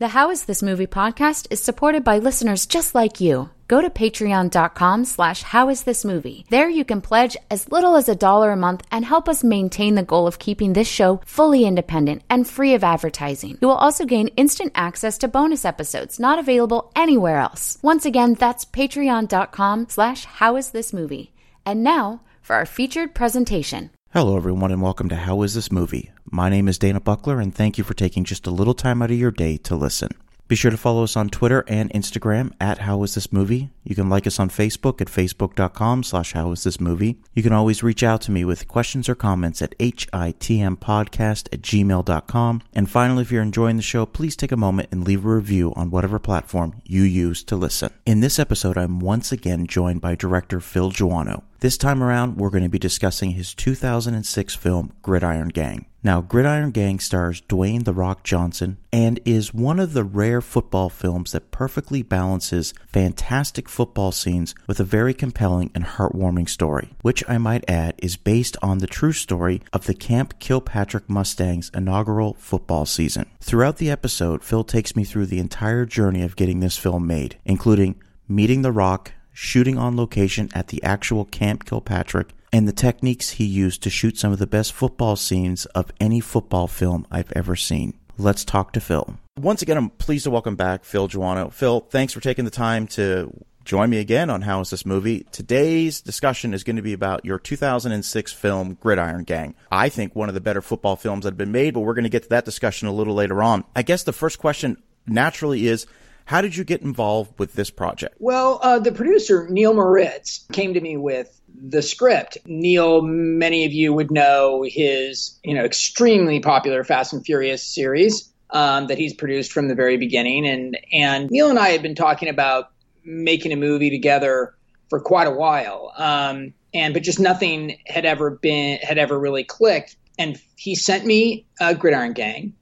The How Is This Movie podcast is supported by listeners just like you. Go to patreon.com slash howisThisMovie. There you can pledge as little as a dollar a month and help us maintain the goal of keeping this show fully independent and free of advertising. You will also gain instant access to bonus episodes not available anywhere else. Once again, that's patreon.com slash howisThisMovie. And now for our featured presentation. Hello, everyone, and welcome to How Is This Movie? My name is Dana Buckler, and thank you for taking just a little time out of your day to listen. Be sure to follow us on Twitter and Instagram at How Is This Movie. You can like us on Facebook at facebook.com slash How Is This Movie. You can always reach out to me with questions or comments at hitmpodcast at gmail.com. And finally, if you're enjoying the show, please take a moment and leave a review on whatever platform you use to listen. In this episode, I'm once again joined by director Phil Joanou. This time around, we're going to be discussing his 2006 film Gridiron Gang. Now, Gridiron Gang stars Dwayne The Rock Johnson and is one of the rare football films that perfectly balances fantastic football scenes with a very compelling and heartwarming story, which I might add is based on the true story of the Camp Kilpatrick Mustangs inaugural football season. Throughout the episode, Phil takes me through the entire journey of getting this film made, including meeting The Rock, shooting on location at the actual Camp Kilpatrick, and the techniques he used to shoot some of the best football scenes of any football film I've ever seen. Let's talk to Phil. Once again, I'm pleased to welcome back Phil Joanou. Phil, thanks for taking the time to join me again on How Is This Movie. Today's discussion is going to be about your 2006 film Gridiron Gang. I think one of the better football films that have been made, but we're going to get to that discussion a little later on. I guess the first question naturally is how did you get involved with this project? Well, uh, the producer, Neil Moritz, came to me with the script. Neil, many of you would know his, you know, extremely popular Fast and Furious series um, that he's produced from the very beginning. And, and Neil and I had been talking about making a movie together for quite a while. Um, and, but just nothing had ever been, had ever really clicked. And he sent me a Gridiron Gang.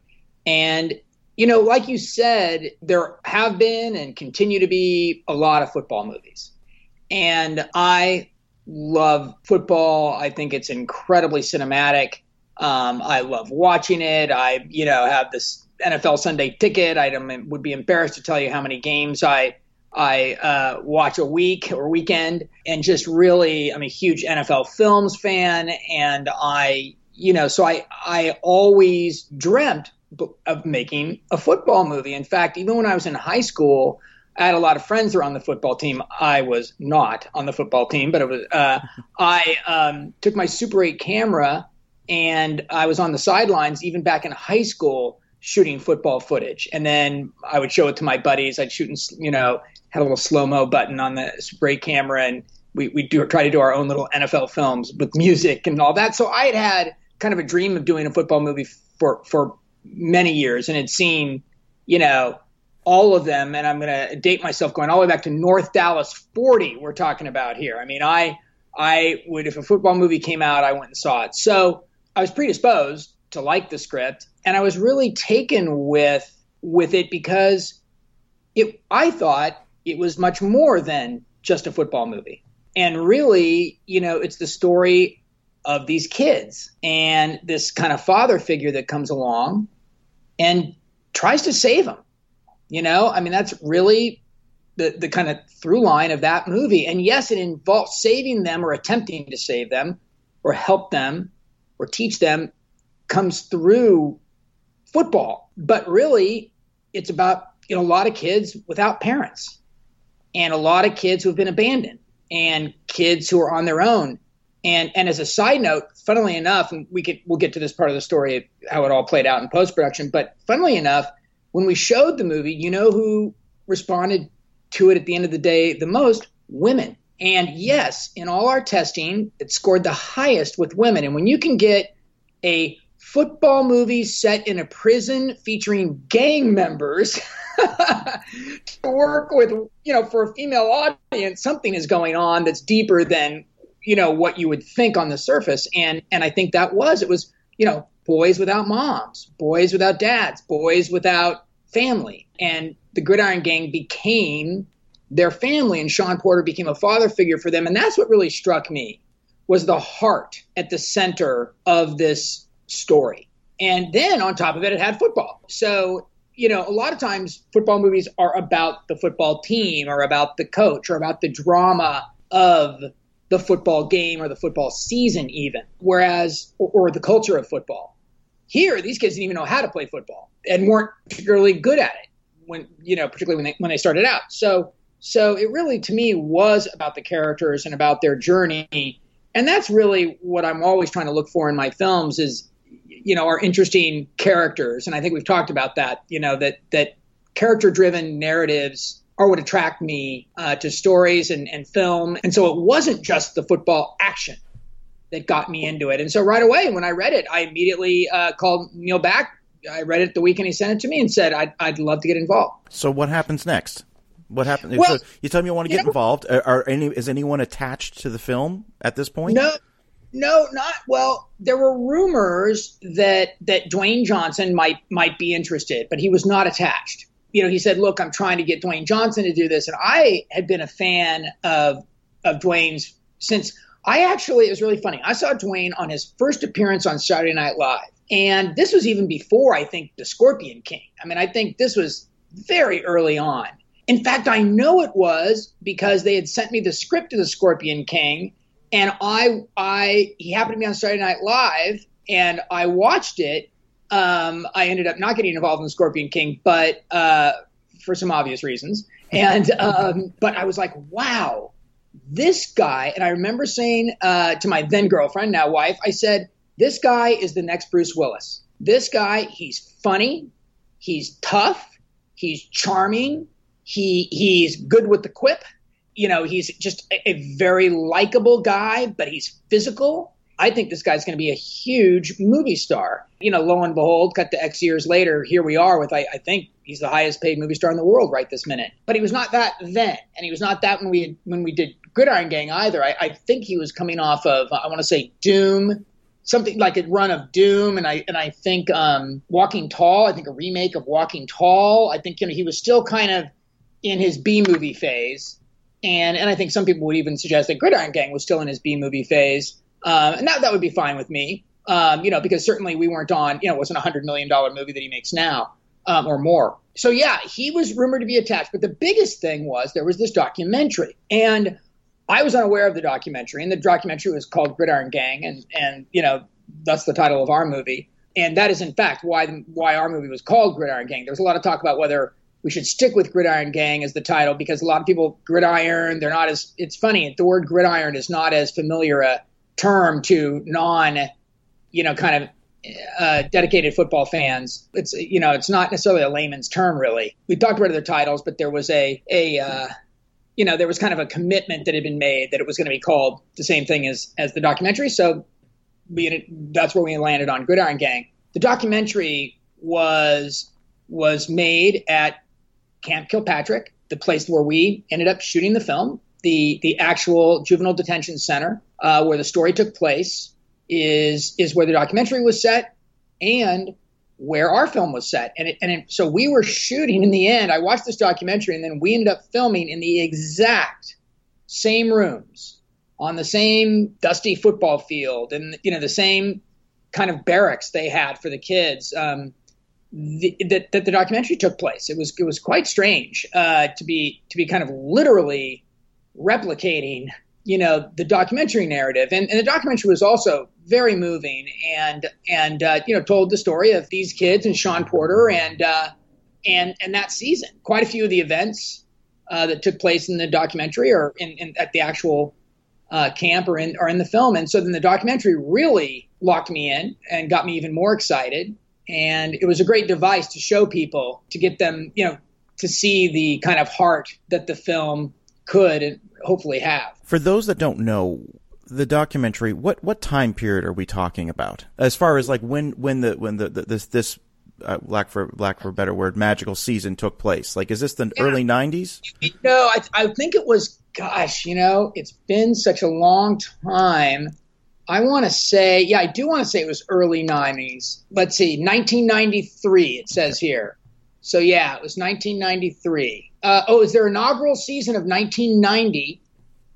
And you know, like you said, there have been and continue to be a lot of football movies. And I love football. I think it's incredibly cinematic. Um, I love watching it. I, you know, have this NFL Sunday ticket. I would be embarrassed to tell you how many games I I uh, watch a week or weekend, and just really, I'm a huge NFL films fan, and I, you know, so I I always dreamt of making a football movie. In fact, even when I was in high school, I had a lot of friends who were on the football team. I was not on the football team, but it was. Uh, I um, took my Super 8 camera and I was on the sidelines even back in high school shooting football footage. And then I would show it to my buddies. I'd shoot, in, you know, had a little slow mo button on the Super 8 camera, and we we do try to do our own little NFL films with music and all that. So I had had kind of a dream of doing a football movie for for many years and had seen, you know, all of them. And I'm going to date myself going all the way back to North Dallas 40. We're talking about here. I mean, I I would if a football movie came out, I went and saw it. So I was predisposed to like the script, and I was really taken with with it because it. I thought it was much more than just a football movie. And really, you know, it's the story of these kids and this kind of father figure that comes along and tries to save them. You know, I mean, that's really the, the kind of through line of that movie. And yes, it involves saving them or attempting to save them or help them or teach them comes through football. But really, it's about you know a lot of kids without parents and a lot of kids who have been abandoned and kids who are on their own and and as a side note, funnily enough, and we could we'll get to this part of the story how it all played out in post production. But funnily enough, when we showed the movie, you know who responded to it at the end of the day the most? Women. And yes, in all our testing, it scored the highest with women. And when you can get a football movie set in a prison featuring gang members to work with, you know, for a female audience, something is going on that's deeper than you know what you would think on the surface. And and i think that was it was you know boys without moms boys without dads boys without family. And the gridiron gang became their family and sean porter became a father figure for them. And that's what really struck me was the heart at the center of this story. And then on top of it it had football. So you know, a lot of times football movies are about the football team or about the coach or about the drama of the football game or the football season, even, whereas, or, or the culture of football. Here, these kids didn't even know how to play football and weren't particularly good at it when, you know, particularly when they, when they started out. So, so it really, to me, was about the characters and about their journey. And that's really what I'm always trying to look for in my films is, you know, are interesting characters. And I think we've talked about that, you know, that, that character driven narratives are what attract me uh, to stories and, and film. And so it wasn't just the football action that got me into it. And so right away, when I read it, I immediately uh, called Neil back. I read it the weekend he sent it to me and said, I'd, I'd love to get involved. So what happens next? What happened? Well, so you tell me you want to get know, involved. Are, are, any is anyone attached to the film at this point? No, no, not well. There were rumors that that Dwayne Johnson might might be interested, but he was not attached you know, he said, "Look, I'm trying to get Dwayne Johnson to do this," and I had been a fan of of Dwayne's since I actually it was really funny. I saw Dwayne on his first appearance on Saturday Night Live, and this was even before I think the Scorpion King. I mean, I think this was very early on. In fact, I know it was because they had sent me the script of the Scorpion King, and I I he happened to be on Saturday Night Live, and I watched it um, I ended up not getting involved in Scorpion King, but uh, for some obvious reasons. And um, but I was like, wow, this guy. And I remember saying uh, to my then girlfriend, now wife, I said, this guy is the next Bruce Willis. This guy, he's funny, he's tough, he's charming, he he's good with the quip. You know, he's just a, a very likable guy, but he's physical I think this guy's going to be a huge movie star. You know, lo and behold, cut to X years later, here we are with, I, I, think he's the highest paid movie star in the world right this minute. But he was not that then, and he was not that when we had, when we did Gridiron Gang either. I, I think he was coming off of, I want to say Doom, something like a run of Doom, and I and I think um, Walking Tall. I think a remake of Walking Tall. I think you know he was still kind of in his B movie phase, and and I think some people would even suggest that Gridiron Gang was still in his B movie phase. Um, and that, that would be fine with me, um, you know, because certainly we weren't on, you know, it wasn't a $100 million movie that he makes now um, or more. So, yeah, he was rumored to be attached. But the biggest thing was there was this documentary. And I was unaware of the documentary. And the documentary was called Gridiron Gang. And, and you know, that's the title of our movie. And that is, in fact, why, why our movie was called Gridiron Gang. There was a lot of talk about whether we should stick with Gridiron Gang as the title because a lot of people, gridiron, they're not as, it's funny, the word gridiron is not as familiar a term to non, you know, kind of uh, dedicated football fans. It's you know, it's not necessarily a layman's term, really. We talked about other titles, but there was a a uh, you know, there was kind of a commitment that had been made that it was going to be called the same thing as as the documentary. So we that's where we landed on Gridiron Gang. The documentary was was made at Camp Kilpatrick, the place where we ended up shooting the film the the actual juvenile detention center uh, where the story took place is is where the documentary was set and where our film was set. And it, and it, so we were shooting in the end. I watched this documentary and then we ended up filming in the exact same rooms on the same dusty football field and you know the same kind of barracks they had for the kids um, the, that, that the documentary took place. It was it was quite strange uh, to be to be kind of literally replicating you know the documentary narrative. And, and the documentary was also very moving and and uh, you know told the story of these kids and sean Porter and uh, and and that season. Quite a few of the events uh, that took place in the documentary or in, in at the actual uh, camp or in or in the film. And so then the documentary really locked me in and got me even more excited. And it was a great device to show people to get them you know to see the kind of heart that the film could hopefully have. For those that don't know, the documentary, what what time period are we talking about? As far as like when when the when the, the this this uh, lack for lack for a better word, magical season took place. Like, is this the yeah. early '90s? No, I, I think it was. Gosh, you know, it's been such a long time. I want to say, yeah, I do want to say it was early '90s. Let's see, 1993. It says here. So yeah, it was 1993 uh, oh, is their inaugural season of 1990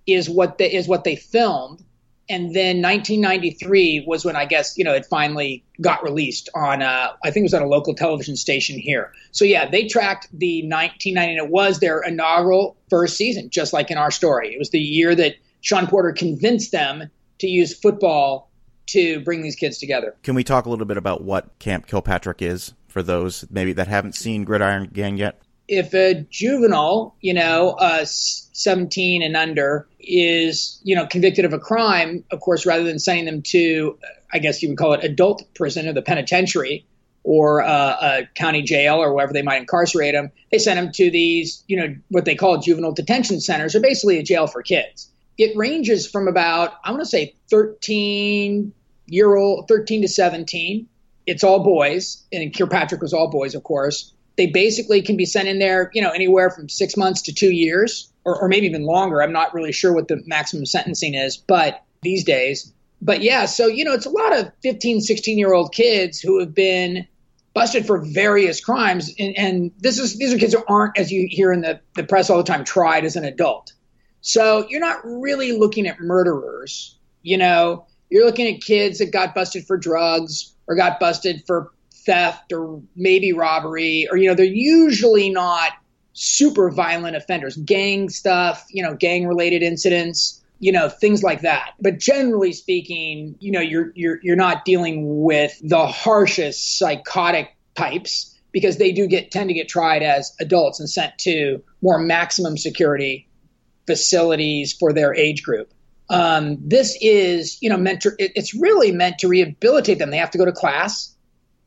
is what they, is what they filmed, and then 1993 was when I guess you know it finally got released on uh, I think it was on a local television station here. So yeah, they tracked the 1990 and it was their inaugural first season, just like in our story. It was the year that Sean Porter convinced them to use football to bring these kids together. Can we talk a little bit about what Camp Kilpatrick is for those maybe that haven't seen Gridiron Gang yet? If a juvenile, you know, uh, 17 and under, is, you know, convicted of a crime, of course, rather than sending them to, I guess you would call it adult prison or the penitentiary or uh, a county jail or wherever they might incarcerate them, they send them to these, you know, what they call juvenile detention centers, or basically a jail for kids. It ranges from about, I want to say 13 year old, 13 to 17. It's all boys, and Kilpatrick was all boys, of course. They basically can be sent in there, you know, anywhere from six months to two years, or, or maybe even longer. I'm not really sure what the maximum sentencing is, but these days. But yeah, so, you know, it's a lot of 15, 16 year old kids who have been busted for various crimes. And, and this is these are kids who aren't, as you hear in the, the press all the time, tried as an adult. So you're not really looking at murderers. You know, you're looking at kids that got busted for drugs or got busted for theft or maybe robbery, or, you know, they're usually not super violent offenders, gang stuff, you know, gang related incidents, you know, things like that. But generally speaking, you know, you're you're you're not dealing with the harshest psychotic types because they do get tend to get tried as adults and sent to more maximum security facilities for their age group. Um, this is, you know, meant to, it, it's really meant to rehabilitate them. They have to go to class.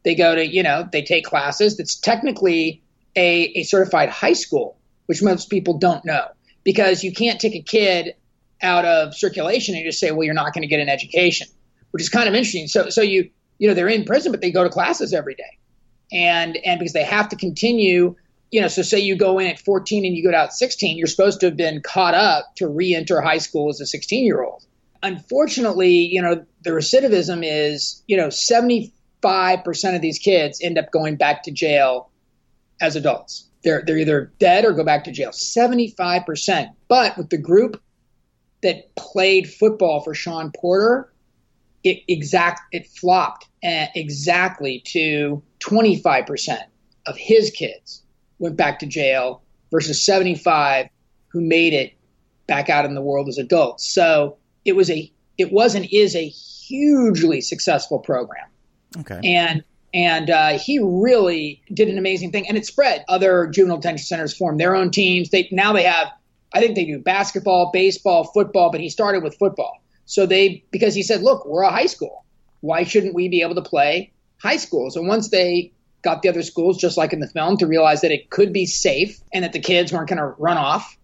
They go to, you know, they take classes. It's technically a, a certified high school, which most people don't know because you can't take a kid out of circulation and just say, well, you're not going to get an education, which is kind of interesting. So, so you, you know, they're in prison, but they go to classes every day. And, and because they have to continue you know, so say you go in at 14 and you go out at 16, you're supposed to have been caught up to re-enter high school as a 16 year old. Unfortunately, you know, the recidivism is, you know, 75% of these kids end up going back to jail as adults. They're, they're either dead or go back to jail. 75%. But with the group that played football for Sean Porter, it exact it flopped uh, exactly to 25% of his kids went back to jail versus 75 who made it back out in the world as adults. So it was a it was and is a hugely successful program. Okay. And and uh, he really did an amazing thing, and it spread. Other juvenile detention centers formed their own teams. They now they have, I think they do basketball, baseball, football, but he started with football. So they because he said, look, we're a high school. Why shouldn't we be able to play high schools? And once they got the other schools, just like in the film, to realize that it could be safe and that the kids weren't going to run off,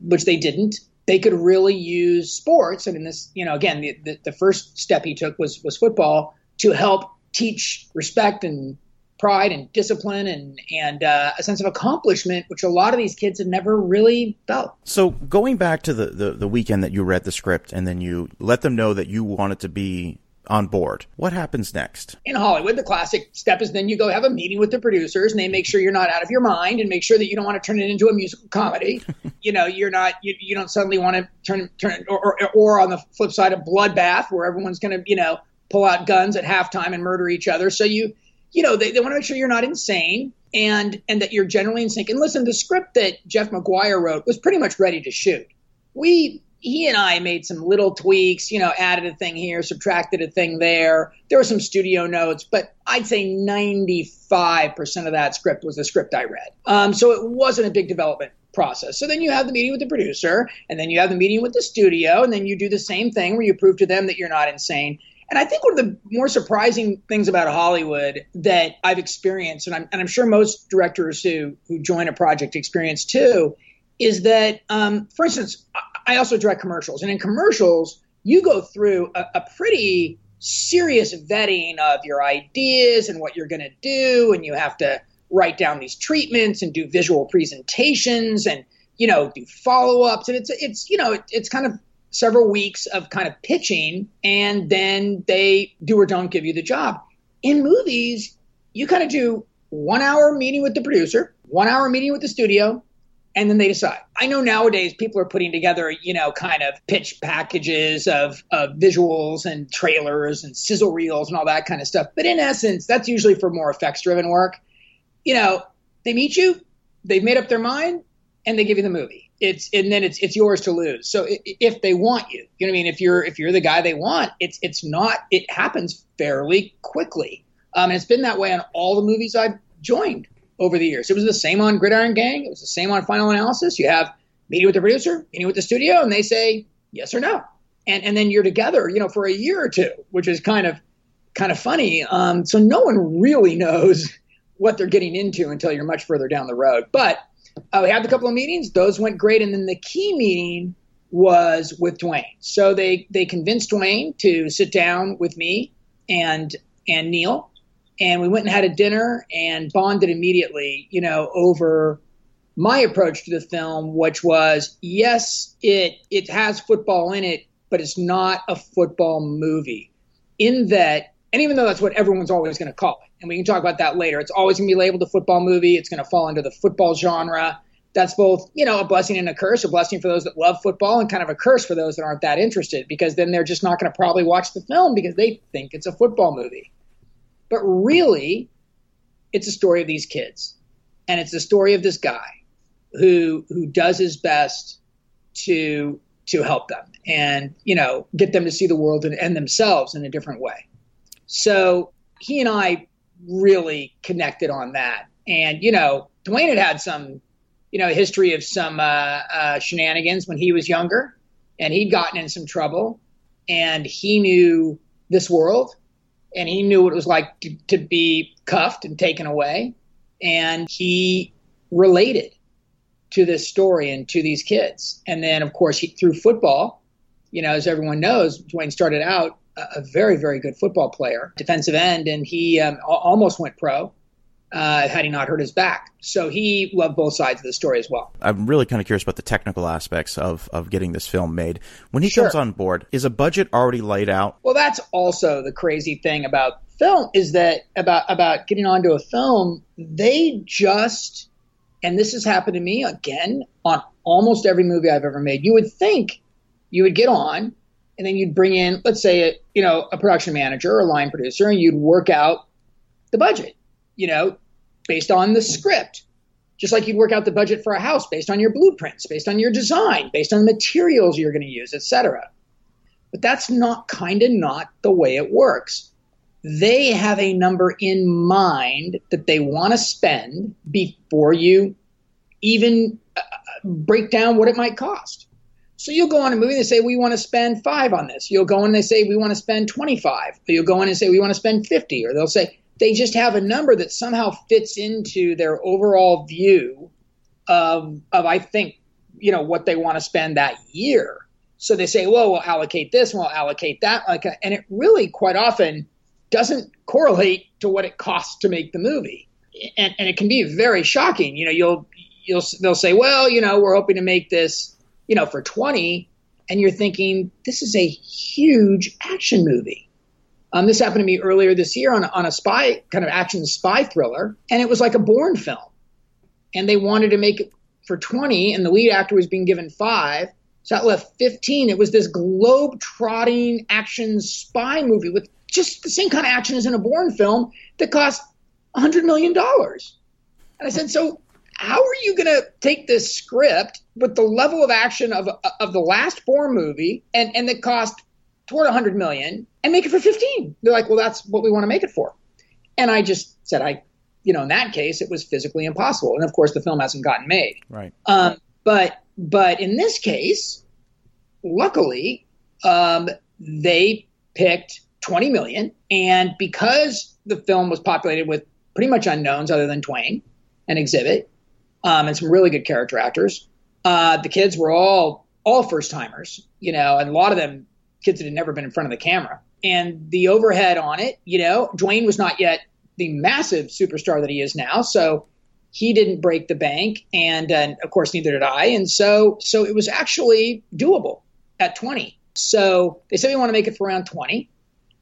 which they didn't. They could really use sports, and in this, you know, again, the, the, the first step he took was was football to help teach respect and pride and discipline and and uh, a sense of accomplishment, which a lot of these kids have never really felt. So going back to the, the, the weekend that you read the script and then you let them know that you wanted to be on board. What happens next? In Hollywood, the classic step is then you go have a meeting with the producers and they make sure you're not out of your mind and make sure that you don't want to turn it into a musical comedy. you know, you're not, you, you don't suddenly want to turn, turn or, or, or on the flip side, a bloodbath where everyone's going to, you know, pull out guns at halftime and murder each other. So you, you know, they, they want to make sure you're not insane and, and that you're generally in sync. And listen, the script that Jeff Maguire wrote was pretty much ready to shoot. We he and I made some little tweaks, you know, added a thing here, subtracted a thing there. There were some studio notes, but I'd say 95% of that script was the script I read. Um, so it wasn't a big development process. So then you have the meeting with the producer, and then you have the meeting with the studio, and then you do the same thing where you prove to them that you're not insane. And I think one of the more surprising things about Hollywood that I've experienced, and I'm, and I'm sure most directors who, who join a project experience too, is that, um, for instance, I also direct commercials, and in commercials, you go through a, a pretty serious vetting of your ideas and what you're going to do, and you have to write down these treatments and do visual presentations and you know do follow-ups. And it's it's you know it, it's kind of several weeks of kind of pitching and then they do or don't give you the job. In movies you kind of do one hour meeting with the producer one hour meeting with the studio and then they decide. I know nowadays people are putting together, you know, kind of pitch packages of, of visuals and trailers and sizzle reels and all that kind of stuff. But in essence, that's usually for more effects driven work. You know, they meet you, they've made up their mind, and they give you the movie. It's and then it's it's yours to lose. So if they want you, you know what I mean. If you're if you're the guy they want, it's it's not. It happens fairly quickly. Um, and it's been that way on all the movies I've joined over the years. It was the same on Gridiron Gang. It was the same on Final Analysis. You have meeting with the producer, meeting with the studio, and they say yes or no, and and then you're together, you know, for a year or two, which is kind of kind of funny. Um, so no one really knows what they're getting into until you're much further down the road. But uh, we had a couple of meetings; those went great, and then the key meeting was with Dwayne. So they they convinced Dwayne to sit down with me and and Neil and we went and had a dinner and bonded immediately, you know, over my approach to the film, which was yes, it it has football in it, but it's not a football movie. In that, and even though that's what everyone's always going to call it, and we can talk about that later, it's always going to be labeled a football movie. It's going to fall into the football genre. That's both, you know, a blessing and a curse. A blessing for those that love football, and kind of a curse for those that aren't that interested, because then they're just not going to probably watch the film because they think it's a football movie. But really, it's a story of these kids. And it's the story of this guy who who does his best to to help them and you know get them to see the world and, and themselves in a different way. So he and I really connected on that. And you know, Dwayne had had some you know history of some uh, uh, shenanigans when he was younger, and he'd gotten in some trouble, and he knew this world and he knew what it was like to, to be cuffed and taken away. And he related to this story and to these kids. And then, of course, he, through football, you know, as everyone knows, Dwayne started out a, a very, very good football player, defensive end, and he um, almost went pro uh, had he not hurt his back. So he loved both sides of the story as well. I'm really kind of curious about the technical aspects of, of getting this film made. When he sure. comes on board, is a budget already laid out? Well, that's also the crazy thing about film is that about about getting onto a film, they just and this has happened to me again on almost every movie I've ever made. You would think you would get on and then you'd bring in, let's say, a, you know, a production manager or a line producer, and you'd work out the budget. You know, based on the script. Just like you'd work out the budget for a house based on your blueprints, based on your design, based on the materials you're going to use, etc. But that's not kind of not the way it works. They have a number in mind that they want to spend before you even uh, break down what it might cost. So you'll go on a movie and they say, we want to spend five on this. You'll go in and they say, we want to spend 25. Or you'll go in and say, we want to spend 50. Or they'll say, they just have a number that somehow fits into their overall view of, of I think, you know, what they want to spend that year. So they say, well, we'll allocate this, and we'll allocate that. Like, uh, and it really quite often doesn't correlate to what it costs to make the movie. And, and it can be very shocking. You know, you'll, you'll, they'll say, well, you know, we're hoping to make this, you know, for 20. And you're thinking, this is a huge action movie um, this happened to me earlier this year on, on a spy kind of action spy thriller, and it was like a Bourne film. And they wanted to make it for 20, and the lead actor was being given five. So that left 15. It was this globe trotting action spy movie with just the same kind of action as in a Bourne film that cost $100 million. And I said, So how are you going to take this script with the level of action of, of the last Bourne movie and, and that cost toward 100 million and make it for 15. They're like, well, that's what we want to make it for. And I just said, I, you know, in that case, it was physically impossible. And of course, the film hasn't gotten made. Right. Um, but but in this case, luckily, um, they picked 20 million, and because the film was populated with pretty much unknowns other than Dwayne, and Xzibit, um, and some really good character actors, uh, the kids were all all first timers, you know, and a lot of them kids that had never been in front of the camera. And the overhead on it, you know, Dwayne was not yet the massive superstar that he is now. So he didn't break the bank. And, and of course, neither did I. And so, so it was actually doable at 20. So they said we want to make it for around 20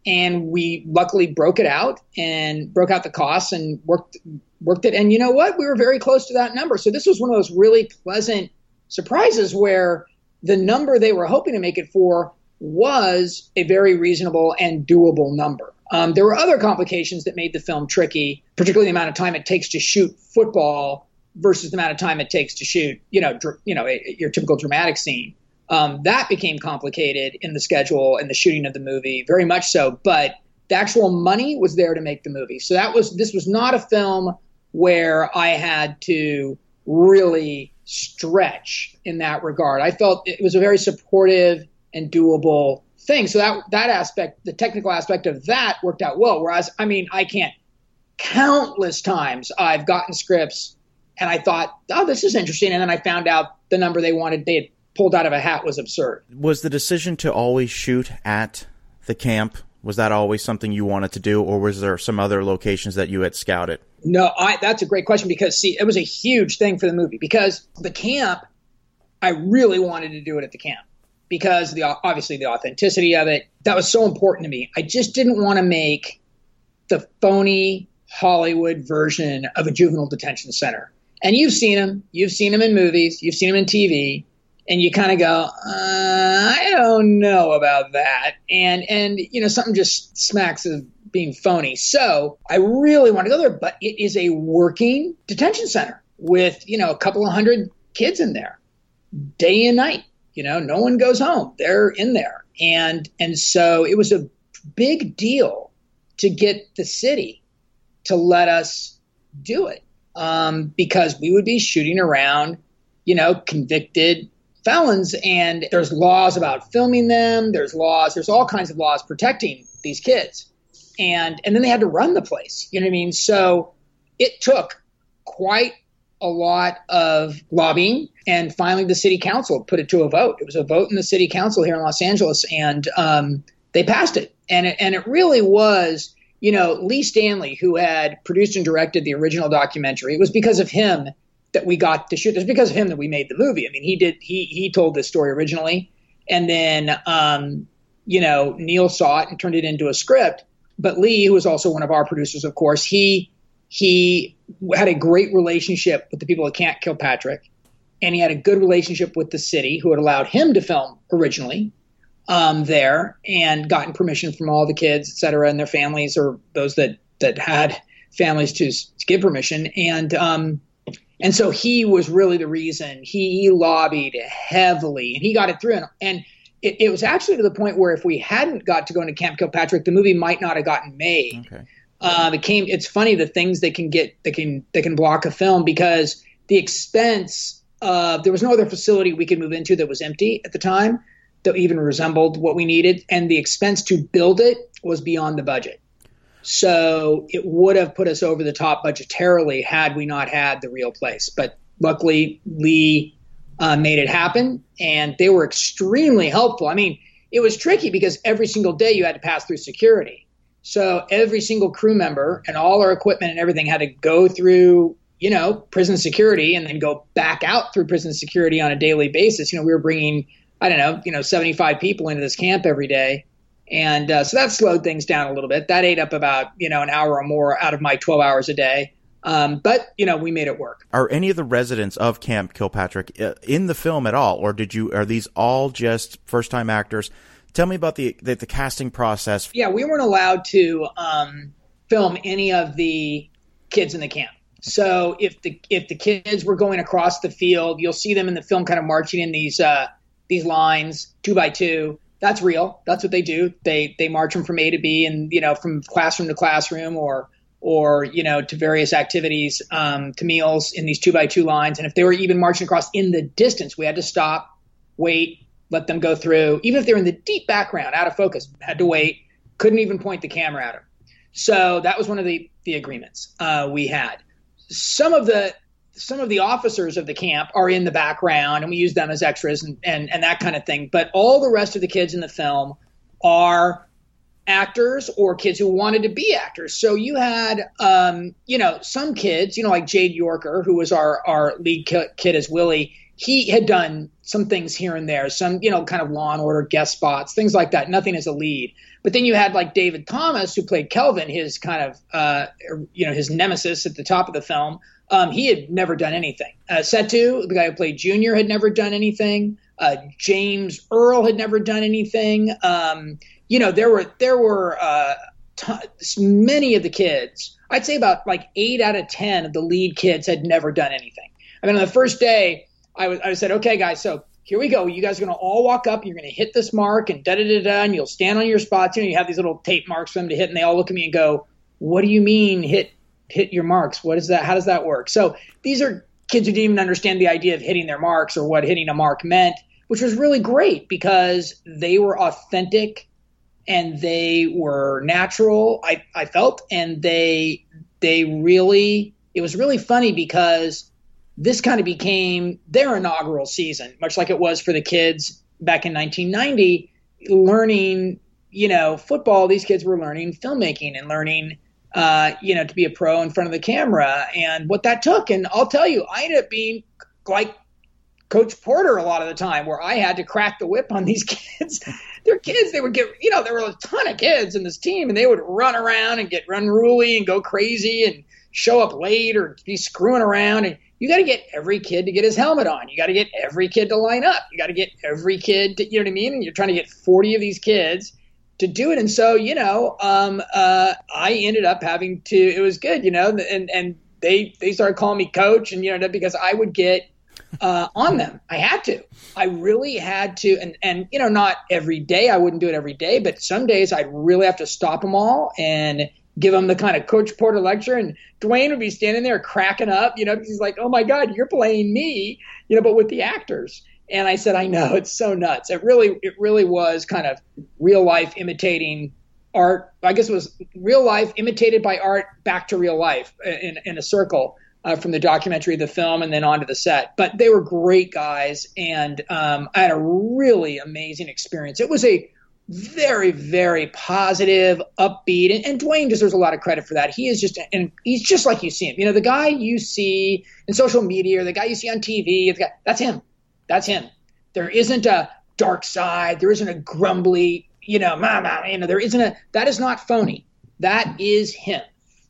and we luckily broke it out and broke out the costs and worked worked it. And you know what? We were very close to that number. So this was one of those really pleasant surprises where the number they were hoping to make it for was a very reasonable and doable number. Um, there were other complications that made the film tricky, particularly the amount of time it takes to shoot football versus the amount of time it takes to shoot, you know, dr- you know, a, your typical dramatic scene. Um, that became complicated in the schedule and the shooting of the movie, very much so. But the actual money was there to make the movie. So that was this was not a film where I had to really stretch in that regard. I felt it was a very supportive and doable thing. So that that aspect, the technical aspect of that worked out well. Whereas, I mean, I can't countless times I've gotten scripts and I thought, oh, this is interesting, and then I found out the number they wanted they had pulled out of a hat was absurd. Was the decision to always shoot at the camp? Was that always something you wanted to do, or was there some other locations that you had scouted? No, I, that's a great question because see, it was a huge thing for the movie because the camp, I really wanted to do it at the camp because the obviously the authenticity of it that was so important to me. I just didn't want to make the phony Hollywood version of a juvenile detention center. And you've seen them, you've seen them in movies, you've seen them in TV, and you kind of go, uh, I don't know about that, and and you know something just smacks of being phony. So I really want to go there, but it is a working detention center with you know a couple of hundred kids in there, day and night. You know, no one goes home; they're in there, and and so it was a big deal to get the city to let us do it um, because we would be shooting around, you know, convicted felons. And there's laws about filming them. There's laws there's all kinds of laws protecting these kids. And and then they had to run the place. You know what i mean? So it took quite a lot of lobbying and finally the city council put it to a vote it was a vote in the city council here in los angeles and um, they passed it and it, and it really was you know lee stanley who had produced and directed the original documentary it was because of him that we got to shoot. It's because of him that we made the movie. I mean, he did he he told this story originally, and then um, you know Neil saw it and turned it into a script. But Lee, who was also one of our producers, of course, he he had a great relationship with the people at Can't Kill Kilpatrick, and he had a good relationship with the city, who had allowed him to film originally um, there, and gotten permission from all the kids, et cetera, and their families, or those that that had families to, to give permission, and um, and so he was really the reason he, he lobbied heavily and he got it through. And, and it, it, was actually to the point where if we hadn't got to go into Camp Kilpatrick, the movie might not have gotten made. Okay. Um, it came. It's funny the things they can get. They can they can block a film because the expense. Uh, there was no other facility we could move into that was empty at the time that even resembled what we needed, and the expense to build it was beyond the budget. So it would have put us over the top budgetarily had we not had the real place. But luckily, Lee uh, made it happen, and they were extremely helpful. I mean, it was tricky because every single day you had to pass through security. So every single crew member and all our equipment and everything had to go through, you know, prison security and then go back out through prison security on a daily basis. You know, we were bringing, I don't know, you know, 75 people into this camp every day and uh, so that slowed things down a little bit. That ate up about you know an hour or more out of my 12 hours a day. Um, but you know we made it work. Are any of the residents of Camp Kilpatrick uh, in the film at all, or did you? Are these all just first time actors? Tell me about the, the, the casting process. Yeah, we weren't allowed to um, film any of the kids in the camp. So if the if the kids were going across the field, you'll see them in the film kind of marching in these uh, these lines two by two that's real. That's what they do. They they march them from A to B, and you know from classroom to classroom, or or you know to various activities, um, to meals in these two by two lines. And if they were even marching across in the distance, we had to stop, wait, let them go through. Even if they're in the deep background, out of focus, had to wait. Couldn't even point the camera at them. So that was one of the the agreements uh, we had. Some of the some of the officers of the camp are in the background and we use them as extras and, and, and that kind of thing. But all the rest of the kids in the film are actors or kids who wanted to be actors. So you had, um, you know, some kids, you know, like Jade Yorker, who was our, our lead kid as Willie, he had done some things here and there, some you know kind of Law and Order guest spots, things like that. Nothing as a lead. But then you had like David Thomas, who played Kelvin, his kind of uh, you know his nemesis at the top of the film. Um, he had never done anything. Uh, Setu, the guy who played Junior, had never done anything. Uh, James Earl had never done anything. Um, you know, there were there were uh, t- many of the kids. I'd say about like eight out of ten of the lead kids had never done anything. I mean, on the first day, I I said, okay, guys, so here we go. You guys are going to all walk up. You're going to hit this mark and da da da da, and you'll stand on your spots. You know, you have these little tape marks for them to hit, and they all look at me and go, "What do you mean hit hit your marks? What is that? How does that work?" So these are kids who didn't even understand the idea of hitting their marks or what hitting a mark meant, which was really great because they were authentic and they were natural. I I felt, and they they really it was really funny because this kind of became their inaugural season, much like it was for the kids back in 1990, learning, you know, football. These kids were learning filmmaking and learning, uh, you know, to be a pro in front of the camera and what that took. And I'll tell you, I ended up being like Coach Porter a lot of the time, where I had to crack the whip on these kids. They're kids. They would get, you know, there were a ton of kids in this team, and they would run around and get unruly and go crazy and show up late or be screwing around. And you got to get every kid to get his helmet on. You got to get every kid to line up. You got to get every kid to, you know what I mean? And you're trying to get 40 of these kids to do it. And so, you know, um, uh, I ended up having to, it was good, you know, and, and they, they started calling me coach and, you know, that because I would get, uh, on them. I had to. I really had to, and and you know, not every day. I wouldn't do it every day, but some days I'd really have to stop them all and give him the kind of Coach Porter lecture, and Dwayne would be standing there cracking up, you know, because he's like, "Oh my God, you're playing me," you know, but with the actors. And I said, "I know it's so nuts. It really, it really was kind of real life imitating art. I guess it was real life imitated by art back to real life in in a circle." Uh, from the documentary, the film, and then onto the set. But they were great guys, and um, I had a really amazing experience. It was a very, very positive, upbeat, and, and, Dwayne deserves a lot of credit for that. He is just, and he's just like you see him. You know, the guy you see in social media, or the guy you see on TV, guy, that's him. That's him. There isn't a dark side. There isn't a grumbly, you know, mama. You know, there isn't a. That is not phony. That is him,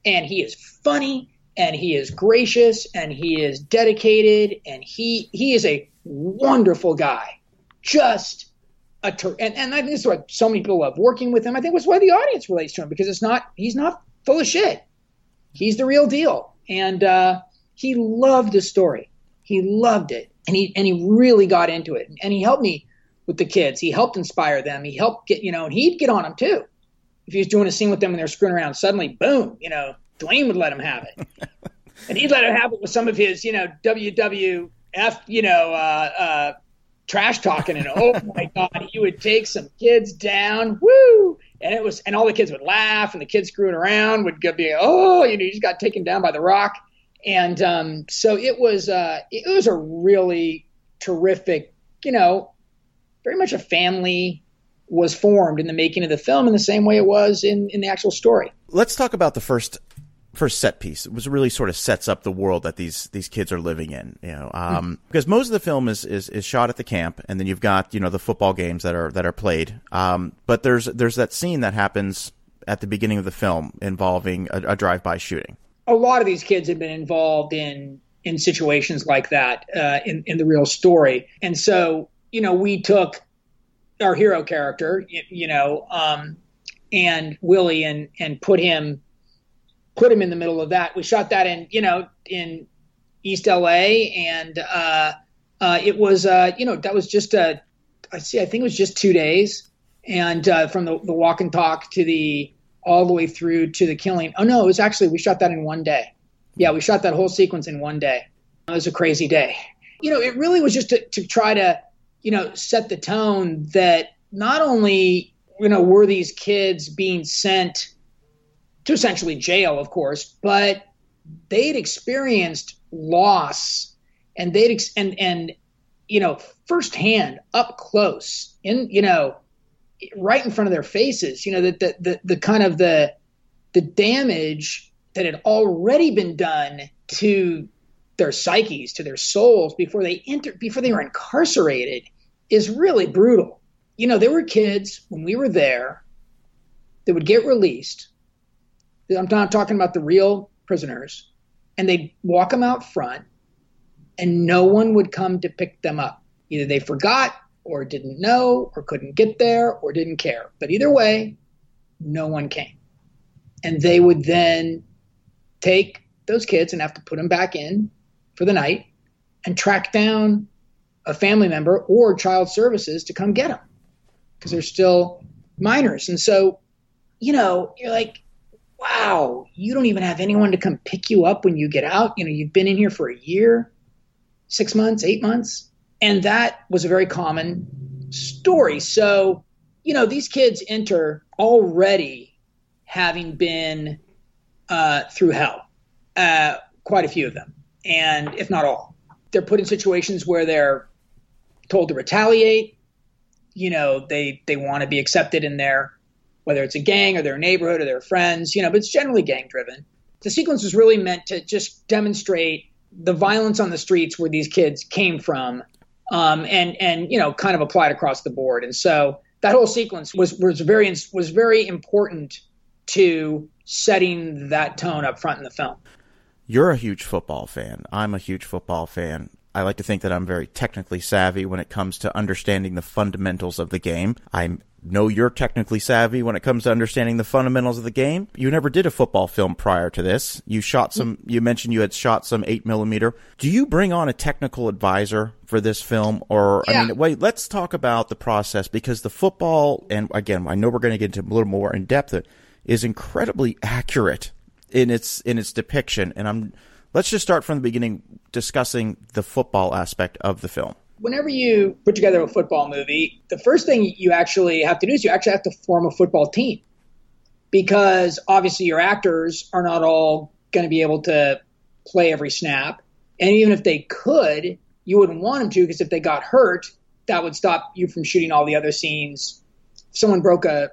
and he is funny, and he is gracious, and he is dedicated, and he he is a wonderful guy. Just a ter- and, and I think this is what so many people love working with him. I think was why the audience relates to him because it's not he's not full of shit. He's the real deal, and uh, he loved the story. He loved it, and he and he really got into it. And he helped me with the kids. He helped inspire them. He helped get you know, and he'd get on them too. If he was doing a scene with them and they're screwing around, suddenly, boom, you know, Dwayne would let him have it, and he'd let him have it with some of his you know WWF you know uh, uh, trash talking and oh my god he would take some kids down. Woo! And it was and all the kids would laugh and the kids screwing around would be oh you know you just got taken down by the rock. And um, so it was uh, it was a really terrific you know very much a family was formed in the making of the film in the same way it was in in the actual story. Let's talk about the first first set piece. It was really sort of sets up the world that these these kids are living in. You know, um, mm because most of the film is, is is shot at the camp, and then you've got you know the football games that are that are played. Um, but there's there's that scene that happens at the beginning of the film involving a, a drive by shooting. A lot of these kids have been involved in in situations like that uh, in in the real story, and so you know we took our hero character, you, you know, um, and Willie, and and put him put him in the middle of that. We shot that in, you know, in East LA, and uh, uh, it was, uh, you know, that was just a, I see, I think it was just two days, and uh, from the, the walk and talk to the all the way through to the killing. Oh no, it was actually we shot that in one day. Yeah, we shot that whole sequence in one day. It was a crazy day. You know, it really was just to, to try to, you know, set the tone that not only you know were these kids being sent to essentially jail, of course, but they'd experienced loss and they'd ex- and and you know firsthand up close in you know right in front of their faces you know that the, the the kind of the the damage that had already been done to their psyches, to their souls before they enter, before they were incarcerated is really brutal. You know, there were kids when we were there that would get released. I'm not talking about the real prisoners, and they'd walk them out front, and no one would come to pick them up. Either they forgot, or didn't know, or couldn't get there, or didn't care. But either way, no one came. And they would then take those kids and have to put them back in for the night and track down a family member or child services to come get them because they're still minors. And so, you know, you're like, wow, you don't even have anyone to come pick you up when you get out. You know, you've been in here for a year, six months, eight months. And that was a very common story. So, you know, these kids enter already having been uh, through hell, uh, quite a few of them, and if not all. They're put in situations where they're told to retaliate. You know, they they want to be accepted in their whether it's a gang or their neighborhood or their friends. You know, but it's generally gang driven. The sequence was really meant to just demonstrate the violence on the streets where these kids came from, um, and and you know, kind of applied across the board. And so that whole sequence was was very was very important to setting that tone up front in the film. You're a huge football fan. I'm a huge football fan. I like to think that I'm very technically savvy when it comes to understanding the fundamentals of the game. I know you're technically savvy when it comes to understanding the fundamentals of the game. You never did a football film prior to this. You shot some, you mentioned you had shot some 8 millimeter. Do you bring on a technical advisor for this film? Or, yeah. I mean, wait, let's talk about the process because the football, and again, I know we're going to get into a little more in depth, is incredibly accurate in its, in its depiction. And I'm, let's just start from the beginning discussing the football aspect of the film. Whenever you put together a football movie, the first thing you actually have to do is you actually have to form a football team because obviously your actors are not all going to be able to play every snap. And even if they could, you wouldn't want them to because if they got hurt, that would stop you from shooting all the other scenes. If someone broke a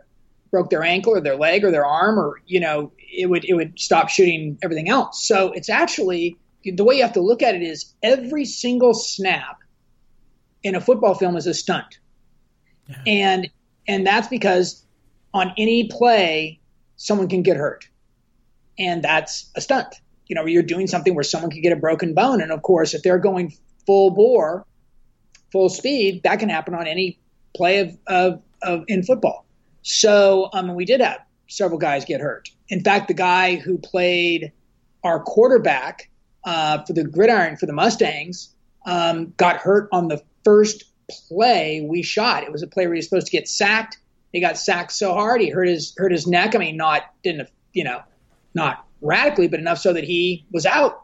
broke their ankle or their leg or their arm or you know it would it would stop shooting everything else. So it's actually the way you have to look at it is every single snap in a football film is a stunt. Yeah. And and that's because on any play someone can get hurt. And that's a stunt. You know, you're doing something where someone could get a broken bone and of course if they're going full bore, full speed, that can happen on any play of, of, of in football. So um, we did have several guys get hurt. In fact, the guy who played our quarterback uh, for the gridiron for the Mustangs um, got hurt on the first play we shot. It was a play where he was supposed to get sacked. He got sacked so hard he hurt his hurt his neck. I mean, not didn't you know, not radically, but enough so that he was out.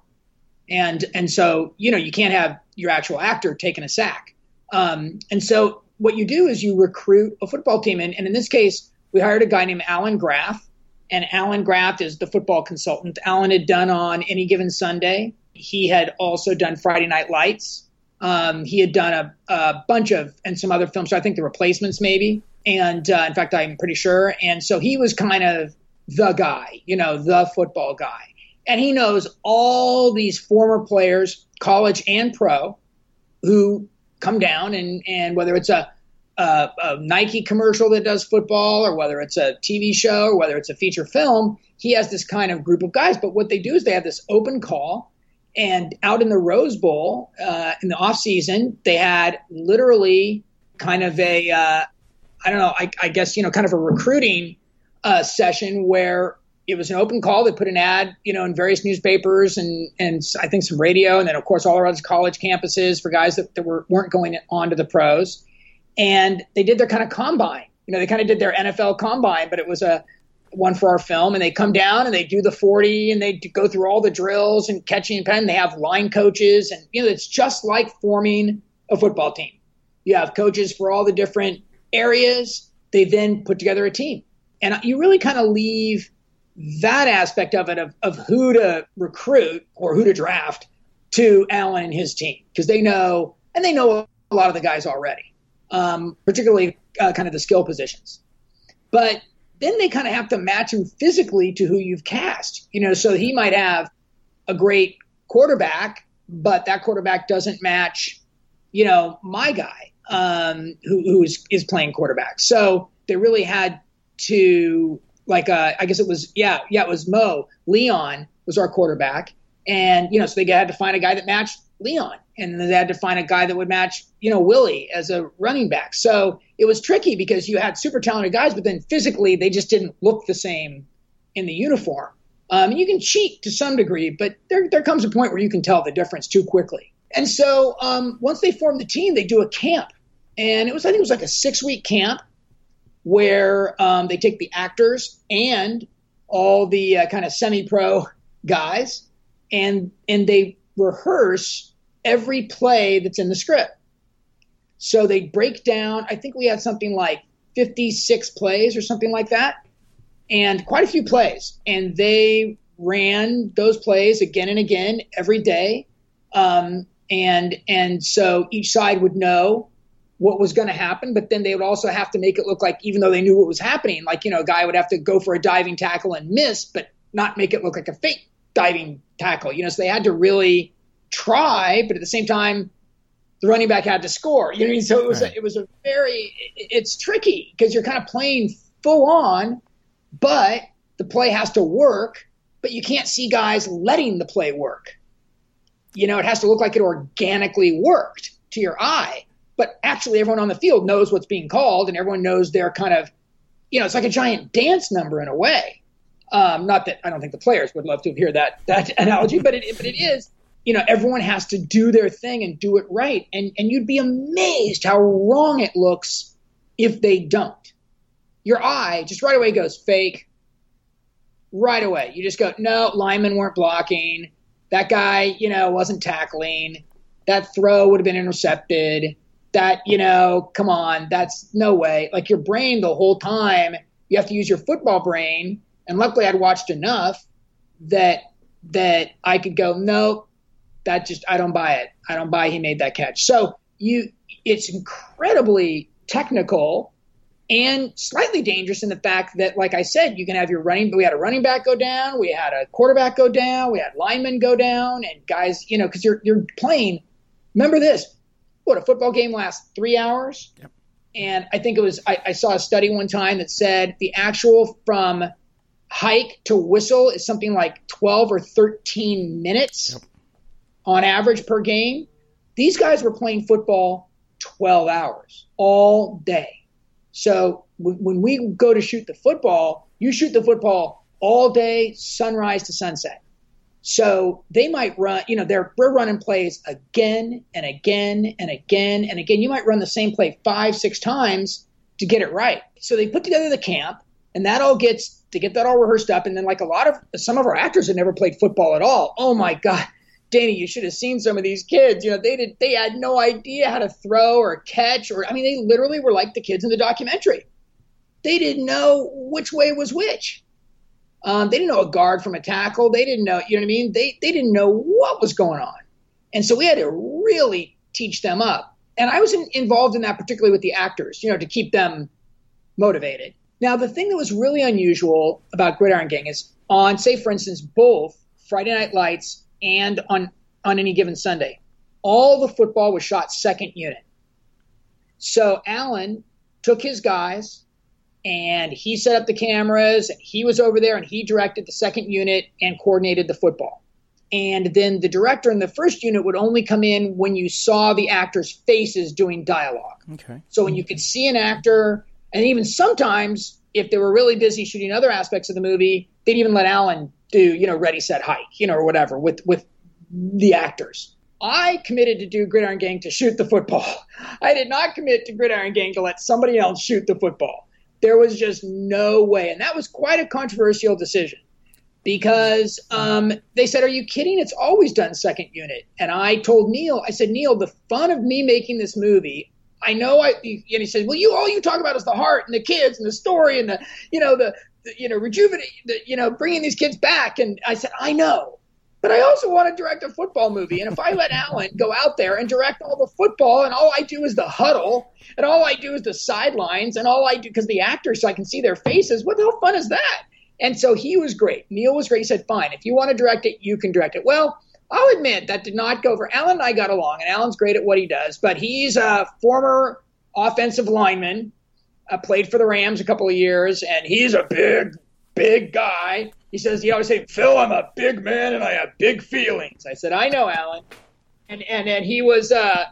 And and so you know you can't have your actual actor taking a sack. Um, and so what you do is you recruit a football team, and, and in this case, we hired a guy named Allan Graf, and Allan Graf is the football consultant. Allan had done on any given Sunday. He had also done Friday Night Lights. Um, he had done a, a, bunch of and some other films. So I think the replacements maybe. And uh, in fact, I'm pretty sure. And so he was kind of the guy, you know, the football guy. And he knows all these former players, college and pro, who come down and and whether it's a a, a, Nike commercial that does football, or whether it's a TV show, or whether it's a feature film, he has this kind of group of guys. But what they do is they have this open call, and out in the Rose Bowl uh, in the off season, they had literally kind of a uh, I don't know, I, I, guess you know, kind of a recruiting uh, session where it was an open call. They put an ad, you know, in various newspapers and and I think some radio, and then of course all around college campuses for guys that, that were weren't going on to the pros and they did their kind of combine. You know, they kind of did their NFL combine, but it was a one for our film. And they come down and they do the 40 and they go through all the drills and catching and pen. They have line coaches, and you know, it's just like forming a football team. You have coaches for all the different areas. They then put together a team, and you really kind of leave that aspect of it of, of who to recruit or who to draft to Allan and his team because they know and they know a lot of the guys already um, particularly uh, kind of the skill positions. But then they kind of have to match him physically to who you've cast. You know, so he might have a great quarterback but that quarterback doesn't match, you know, my guy um, who, who is, is playing quarterback. So they really had to like uh, I guess it was yeah yeah it was Mo Leon was our quarterback, and you know so they had to find a guy that matched Leon, and they had to find a guy that would match you know Willie as a running back. So it was tricky because you had super talented guys, but then physically they just didn't look the same in the uniform. Um, and you can cheat to some degree, but there there comes a point where you can tell the difference too quickly. And so um, once they form the team, they do a camp, and it was I think it was like a six week camp where um, they take the actors and all the uh, kind of semi-pro guys and and they rehearse every play that's in the script. So they break down. I think we had something like 56 plays or something like that, and quite a few plays. And they ran those plays again and again every day. Um, and and so each side would know what was going to happen, but then they would also have to make it look like, even though they knew what was happening, like, you know, a guy would have to go for a diving tackle and miss, but not make it look like a fake diving tackle. You know, so they had to really try, but at the same time, the running back had to score. You know what I mean? So it was right. a, it was a very it's tricky because you're kind of playing full on, but the play has to work, but you can't see guys letting the play work. You know, it has to look like it organically worked to your eye but actually everyone on the field knows what's being called and everyone knows they're kind of you know it's like a giant dance number in a way um, not that i don't think the players would love to hear that that analogy but it but it is you know everyone has to do their thing and do it right. And and you'd be amazed how wrong it looks if they don't. Your eye just right away goes fake. Right away. You just go no linemen weren't blocking. That guy you know wasn't tackling. That throw would have been intercepted. That, you know, come on, that's no way. Like your brain the whole time, you have to use your football brain. And luckily I'd watched enough that that I could go, no, that just I don't buy it. I don't buy he made that catch. So you it's incredibly technical and slightly dangerous in the fact that, like I said, you can have your running. But We had a running back go down, we had a quarterback go down, we had linemen go down, and guys, you know, because you're you're playing. Remember this: what a football game lasts three hours. Yep. And I think it was I, I, saw a study one time that said the actual from hike to whistle is something like 12 or 13 minutes yep. On average per game. These guys were playing football 12 hours all day. So w- when we go to shoot the football, you shoot the football all day, sunrise to sunset. So they might run, you know, they're we're running plays again and again and again and again. You might run the same play five, six times to get it right. So they put together the camp, and that all gets to get that all rehearsed up. And then, like a lot of some of our actors had never played football at all. Oh my God, Danny, you should have seen some of these kids. You know, they did they had no idea how to throw or catch, or I mean, they literally were like the kids in the documentary. They didn't know which way was which. Um, they didn't know a guard from a tackle. They didn't know, you know what I mean? They, they didn't know what was going on. And so we had to really teach them up. And I was in, involved in that particularly with the actors, you know, to keep them motivated. Now, the thing that was really unusual about Gridiron Gang is on, say, for instance, both Friday Night Lights and on, on any given Sunday, all the football was shot second unit. So Allan took his guys, and he set up the cameras. And he was over there and he directed the second unit and coordinated the football. And then the director in the first unit would only come in when you saw the actors faces doing dialogue. Okay. So when you could see an actor and even sometimes if they were really busy shooting other aspects of the movie they'd even let allan do you know ready set hike you know or whatever with with the actors I committed to do Gridiron Gang to shoot the football. I did not commit to Gridiron Gang to let somebody else shoot the football. There was just no way. And that was quite a controversial decision because um, they said, Are you kidding? It's always done second unit. And I told Neil, I said, Neil, the fun of me making this movie, I know I, and he said, Well, you, all you talk about is the heart and the kids and the story and the, you know, the, the you know, rejuvenate, the, you know, bringing these kids back. And I said, I know. But I also want to direct a football movie. And if I let Allan go out there and direct all the football and all I do is the huddle and all I do is the sidelines and all I do because the actors so I can see their faces, what the hell fun is that? And so he was great. Neil was great. He said, fine, if you want to direct it, you can direct it. Well, I'll admit that did not go for Allan and I got along, and Allan's great at what he does, but he's a former offensive lineman, uh, played for the Rams a couple of years, and he's a big, big guy. He says he always say, "Phil, I'm a big man and I have big feelings." I said, "I know, Allan," and and and he was. Uh,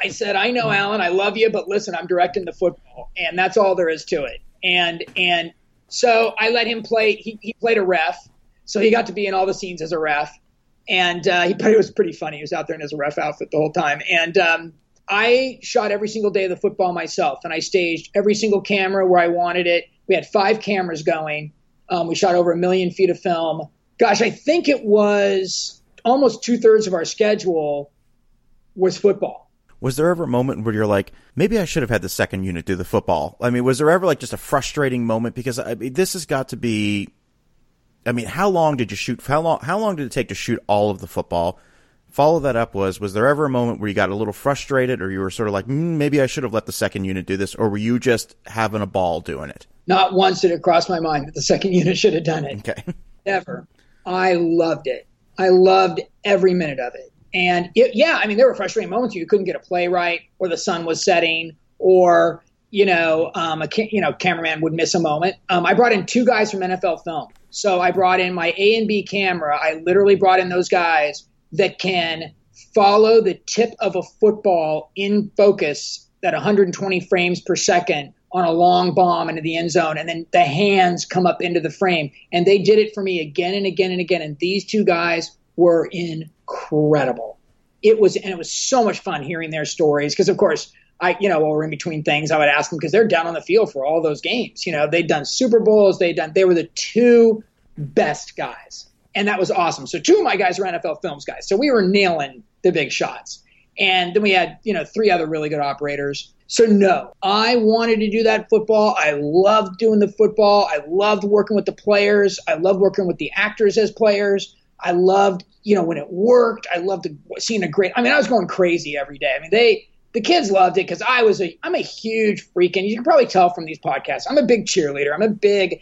I said, "I know, Allan. I love you, but listen, I'm directing the football, and that's all there is to it." And and so I let him play. He he played a ref, so he got to be in all the scenes as a ref and uh, he it was pretty funny. He was out there in his ref outfit the whole time, and um, I shot every single day of the football myself, and I staged every single camera where I wanted it. We had five cameras going. Um, we shot over a million feet of film. Gosh, I think it was almost two thirds of our schedule was football. Was there ever a moment where you're like, maybe I should have had the second unit do the football? I mean, was there ever like just a frustrating moment because I mean, this has got to be I mean, how long did you shoot? How long? How long did it take to shoot all of the football? Follow that up was was there ever a moment where you got a little frustrated, or you were sort of like, mm, maybe I should have let the second unit do this, or were you just having a ball doing it? Not once did it cross my mind that the second unit should have done it. Okay. Never. I loved it. I loved every minute of it. And it, yeah, I mean, there were frustrating moments where you couldn't get a play right, or the sun was setting, or you know, um, a you know cameraman would miss a moment. Um, I brought in two guys from NFL Film so I brought in my A and B camera. I literally brought in those guys that can follow the tip of a football in focus at 120 frames per second on a long bomb into the end zone. And then the hands come up into the frame. And they did it for me again and again and again. And these two guys were incredible. It was and it was so much fun hearing their stories. Because of course I, you know, while we're in between things, I would ask them because they're down on the field for all those games. You know, they'd done Super Bowls, they'd done, they were the two best guys. And that was awesome. So two of my guys were NFL Films guys. So we were nailing the big shots. And then we had, you know, three other really good operators. So no, I wanted to do that football. I loved doing the football. I loved working with the players. I loved working with the actors as players. I loved, you know, when it worked. I loved seeing a great. I mean, I was going crazy every day. I mean, they the kids loved it because I was a I'm a huge freaking you can probably tell from these podcasts. I'm a big cheerleader. I'm a big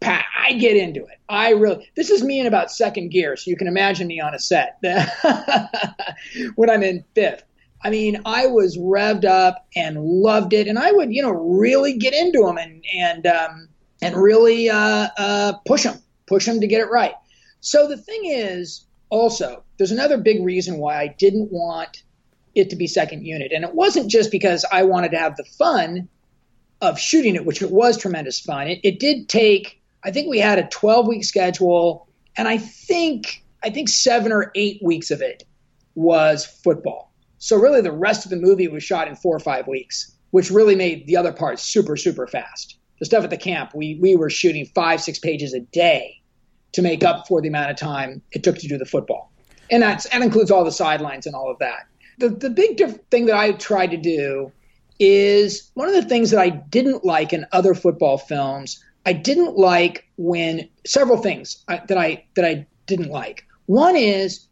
I get into it. I really this is me in about second gear, so you can imagine me on a set when I'm in fifth. I mean, I was revved up and loved it, and I would you know really get into them and and um, and really uh, uh, push them, push them to get it right. So the thing is, also, there's another big reason why I didn't want it to be second unit. And it wasn't just because I wanted to have the fun of shooting it, which it was tremendous fun. It, it did take, I think we had a 12 week schedule, and I think I think seven or eight weeks of it was football. So really, the rest of the movie was shot in four or five weeks, which really made the other parts super super fast. The stuff at the camp, we we were shooting five six pages a day to make up for the amount of time it took to do the football, and that's that includes all the sidelines and all of that the, the big diff- thing that I tried to do is one of the things that I didn't like in other football films. I didn't like when several things I, that I that I didn't like. One is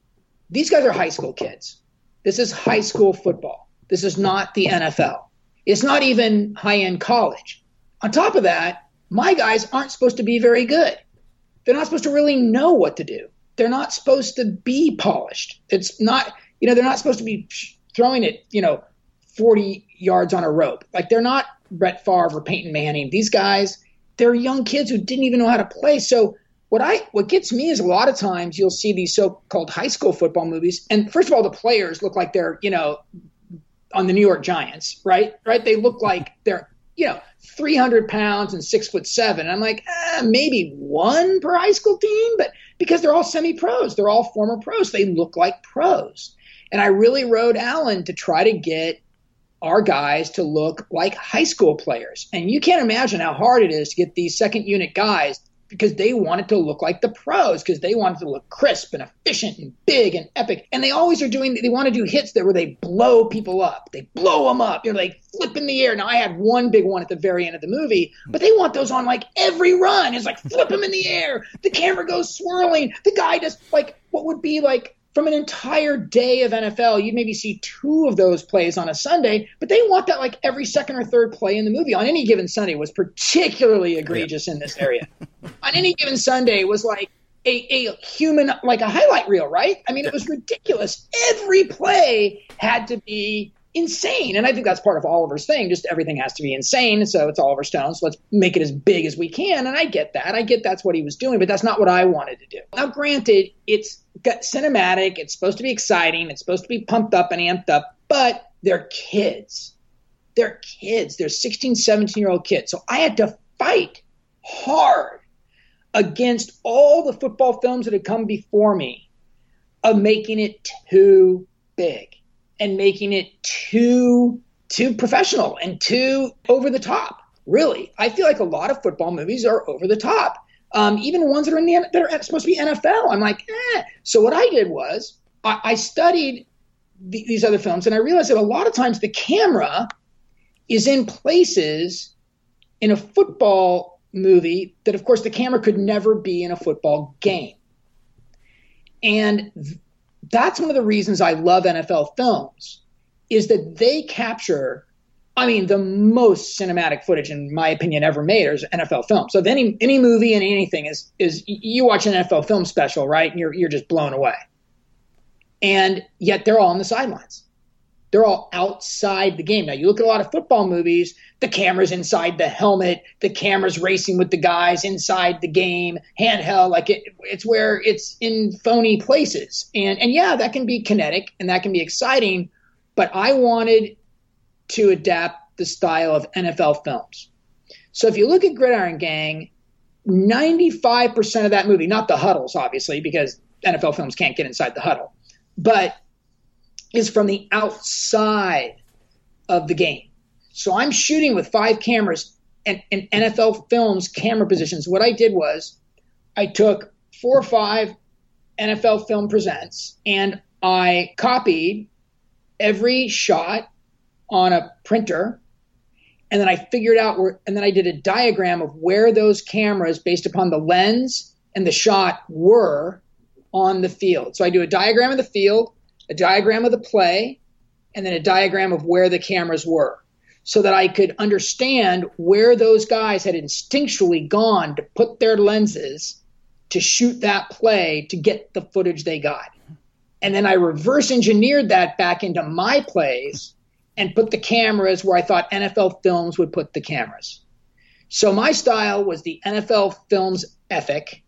these guys are high school kids. This is high school football. This is not the NFL. It's not even high end college. On top of that, my guys aren't supposed to be very good. They're not supposed to really know what to do. They're not supposed to be polished. It's not you know, they're not supposed to be throwing it, you know, 40 yards on a rope. Like they're not Brett Favre or Peyton Manning. These guys, they're young kids who didn't even know how to play. So what I what gets me is a lot of times you'll see these so-called high school football movies, and first of all, the players look like they're you know on the New York Giants, right? Right? They look like they're you know 300 pounds and six foot seven. I'm like eh, maybe one per high school team, but because they're all semi-pros, they're all former pros. They look like pros. And I really rode Allan to try to get our guys to look like high school players. And you can't imagine how hard it is to get these second unit guys because they wanted to look like the pros because they wanted to look crisp and efficient and big and epic. And they always are doing, they want to do hits there where they blow people up. They blow them up. You know, they flip in the air. Now, I had one big one at the very end of the movie, but they want those on like every run. It's like flip them in the air. The camera goes swirling. The guy does like what would be like from an entire day of NFL, you'd maybe see two of those plays on a Sunday, but they want that like every second or third play in the movie on any given Sunday was particularly egregious yeah. in this area. on any given Sunday was like a, a human, like a highlight reel, right? I mean, it was ridiculous. Every play had to be insane. And I think that's part of Oliver's thing. Just everything has to be insane. So it's Oliver Stone. So let's make it as big as we can. And I get that. I get that's what he was doing, but that's not what I wanted to do. Now, granted, it's got cinematic. It's supposed to be exciting. It's supposed to be pumped up and amped up, but they're kids. They're kids. They're 16, 17 year old kids. So I had to fight hard against all the football films that had come before me of making it too big and making it too too professional and too over the top. Really, I feel like a lot of football movies are over the top. Um, even ones that are in the that are supposed to be NFL. I'm like, eh. So what I did was I, I studied the, these other films, and I realized that a lot of times the camera is in places in a football movie that, of course, the camera could never be in a football game. And that's one of the reasons I love NFL films is that they capture I mean, the most cinematic footage, in my opinion, ever made is NFL film. So any any movie and anything is is you watch an NFL film special, right? And you're you're just blown away. And yet they're all on the sidelines. They're all outside the game. Now you look at a lot of football movies, the camera's inside the helmet, the camera's racing with the guys inside the game, handheld, like it, it's where it's in phony places. And and yeah, that can be kinetic and that can be exciting, but I wanted to adapt the style of NFL films. So if you look at Gridiron Gang, 95% of that movie, not the huddles obviously because NFL films can't get inside the huddle, but is from the outside of the game. So I'm shooting with five cameras and, and NFL films camera positions. What I did was I took four or five NFL film presents and I copied every shot on a printer and then I figured out where and then I did a diagram of where those cameras based upon the lens and the shot were on the field. So I do a diagram of the field, a diagram of the play, and then a diagram of where the cameras were so that I could understand where those guys had instinctually gone to put their lenses to shoot that play to get the footage they got. And then I reverse engineered that back into my plays and put the cameras where I thought NFL films would put the cameras. So my style was the NFL films ethic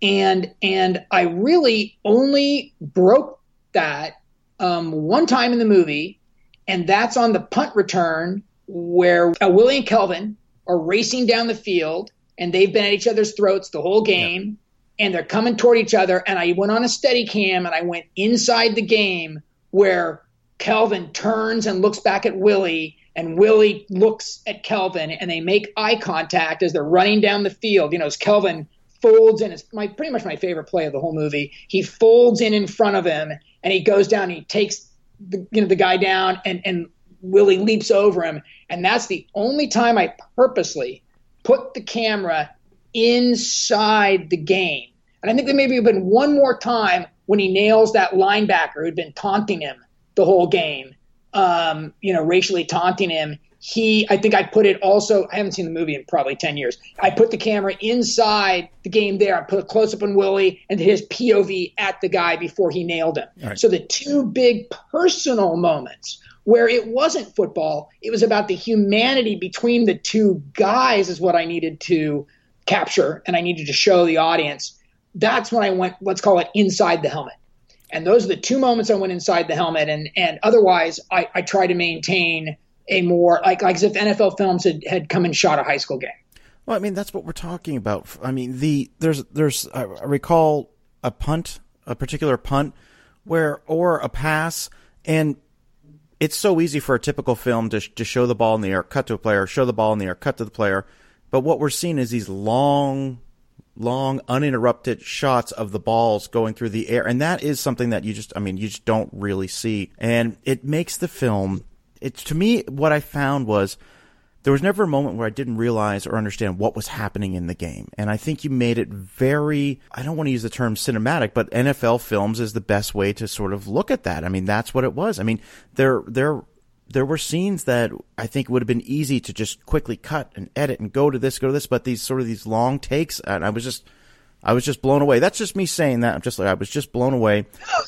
and and I really only broke that um, one time in the movie, and that's on the punt return where uh, Willie and Kelvin are racing down the field, and they've been at each other's throats the whole game, yeah. and they're coming toward each other. And I went on a steady cam, and I went inside the game where Kelvin turns and looks back at Willie, and Willie looks at Kelvin, and they make eye contact as they're running down the field. You know, as Kelvin folds in. It's my pretty much my favorite play of the whole movie. He folds in in front of him, and he goes down. And he takes the, you know the guy down, and and Willie leaps over him. And that's the only time I purposely put the camera inside the game. And I think there maybe have been one more time when he nails that linebacker who'd been taunting him the whole game, um, you know, racially taunting him he i think i put it also i haven't seen the movie in probably 10 years. I put the camera inside the game there. I put a close-up on willie and his pov at the guy before he nailed him. Right. so the two big personal moments where it wasn't football it was about the humanity between the two guys is what i needed to capture and i needed to show the audience. That's when i went let's call it inside the helmet. And those are the two moments i went inside the helmet. And and otherwise i, I try to maintain a more like like as if NFL films had, had come and shot a high school game. Well, I mean that's what we're talking about. I mean the there's there's I recall a punt, a particular punt where or a pass and it's so easy for a typical film to to show the ball in the air, cut to a player, show the ball in the air, cut to the player. But what we're seeing is these long long uninterrupted shots of the balls going through the air and that is something that you just I mean you just don't really see and it makes the film it's to me what I found was there was never a moment where I didn't realize or understand what was happening in the game. And I think you made it very, I don't want to use the term cinematic, but NFL films is the best way to sort of look at that. I mean, that's what it was. I mean, there, there, there were scenes that I think would have been easy to just quickly cut and edit and go to this, go to this, but these sort of these long takes, and I was just, I was just blown away. That's just me saying that. I'm just like I was just blown away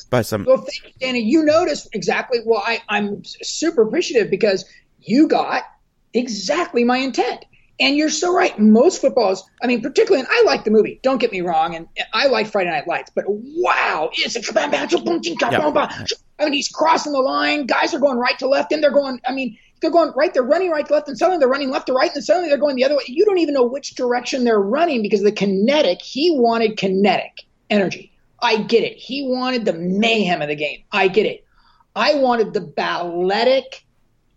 by some. Well, thank you, Danny. You noticed exactly. Well, I, I'm super appreciative because you got exactly my intent. And you're so right. Most footballs, I mean, particularly, and I like the movie. Don't get me wrong, and I like Friday Night Lights. But wow, it's a yeah. I mean, he's crossing the line. Guys are going right to left, and they're going. I mean, they're going right. They're running right to left, and suddenly they're running left to right, and suddenly they're going the other way. You don't even know which direction they're running because the kinetic. He wanted kinetic energy. I get it. He wanted the mayhem of the game. I get it. I wanted the balletic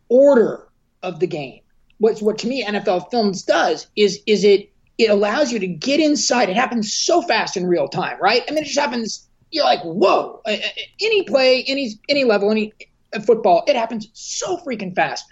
order of the game what what to me NFL Films does is is it it allows you to get inside. It happens so fast in real time, right? I mean, it just happens. You're like, whoa! Any play, any any level, any football, it happens so freaking fast.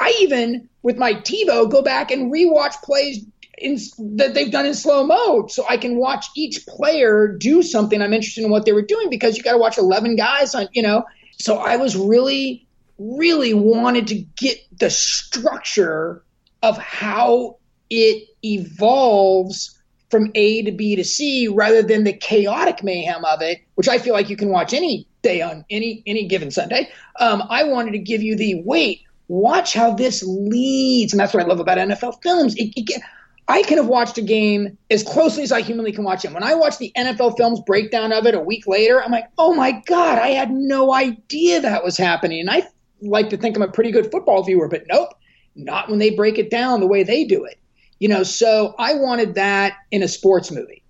I even with my TiVo go back and rewatch plays in, that they've done in slow mode, so I can watch each player do something I'm interested in what they were doing because you got to watch 11 guys on, you know. So I was really really wanted to get the structure of how it evolves from A to B to C rather than the chaotic mayhem of it, which I feel like you can watch any day on any any given Sunday. Um, I wanted to give you the wait, watch how this leads, and that's what I love about NFL films. It, it, I can have watched a game as closely as I humanly can watch it. When I watch the NFL films breakdown of it a week later, I'm like, oh my god, I had no idea that was happening, and I like to think I'm a pretty good football viewer, but nope, not when they break it down the way they do it. You know, so I wanted that in a sports movie.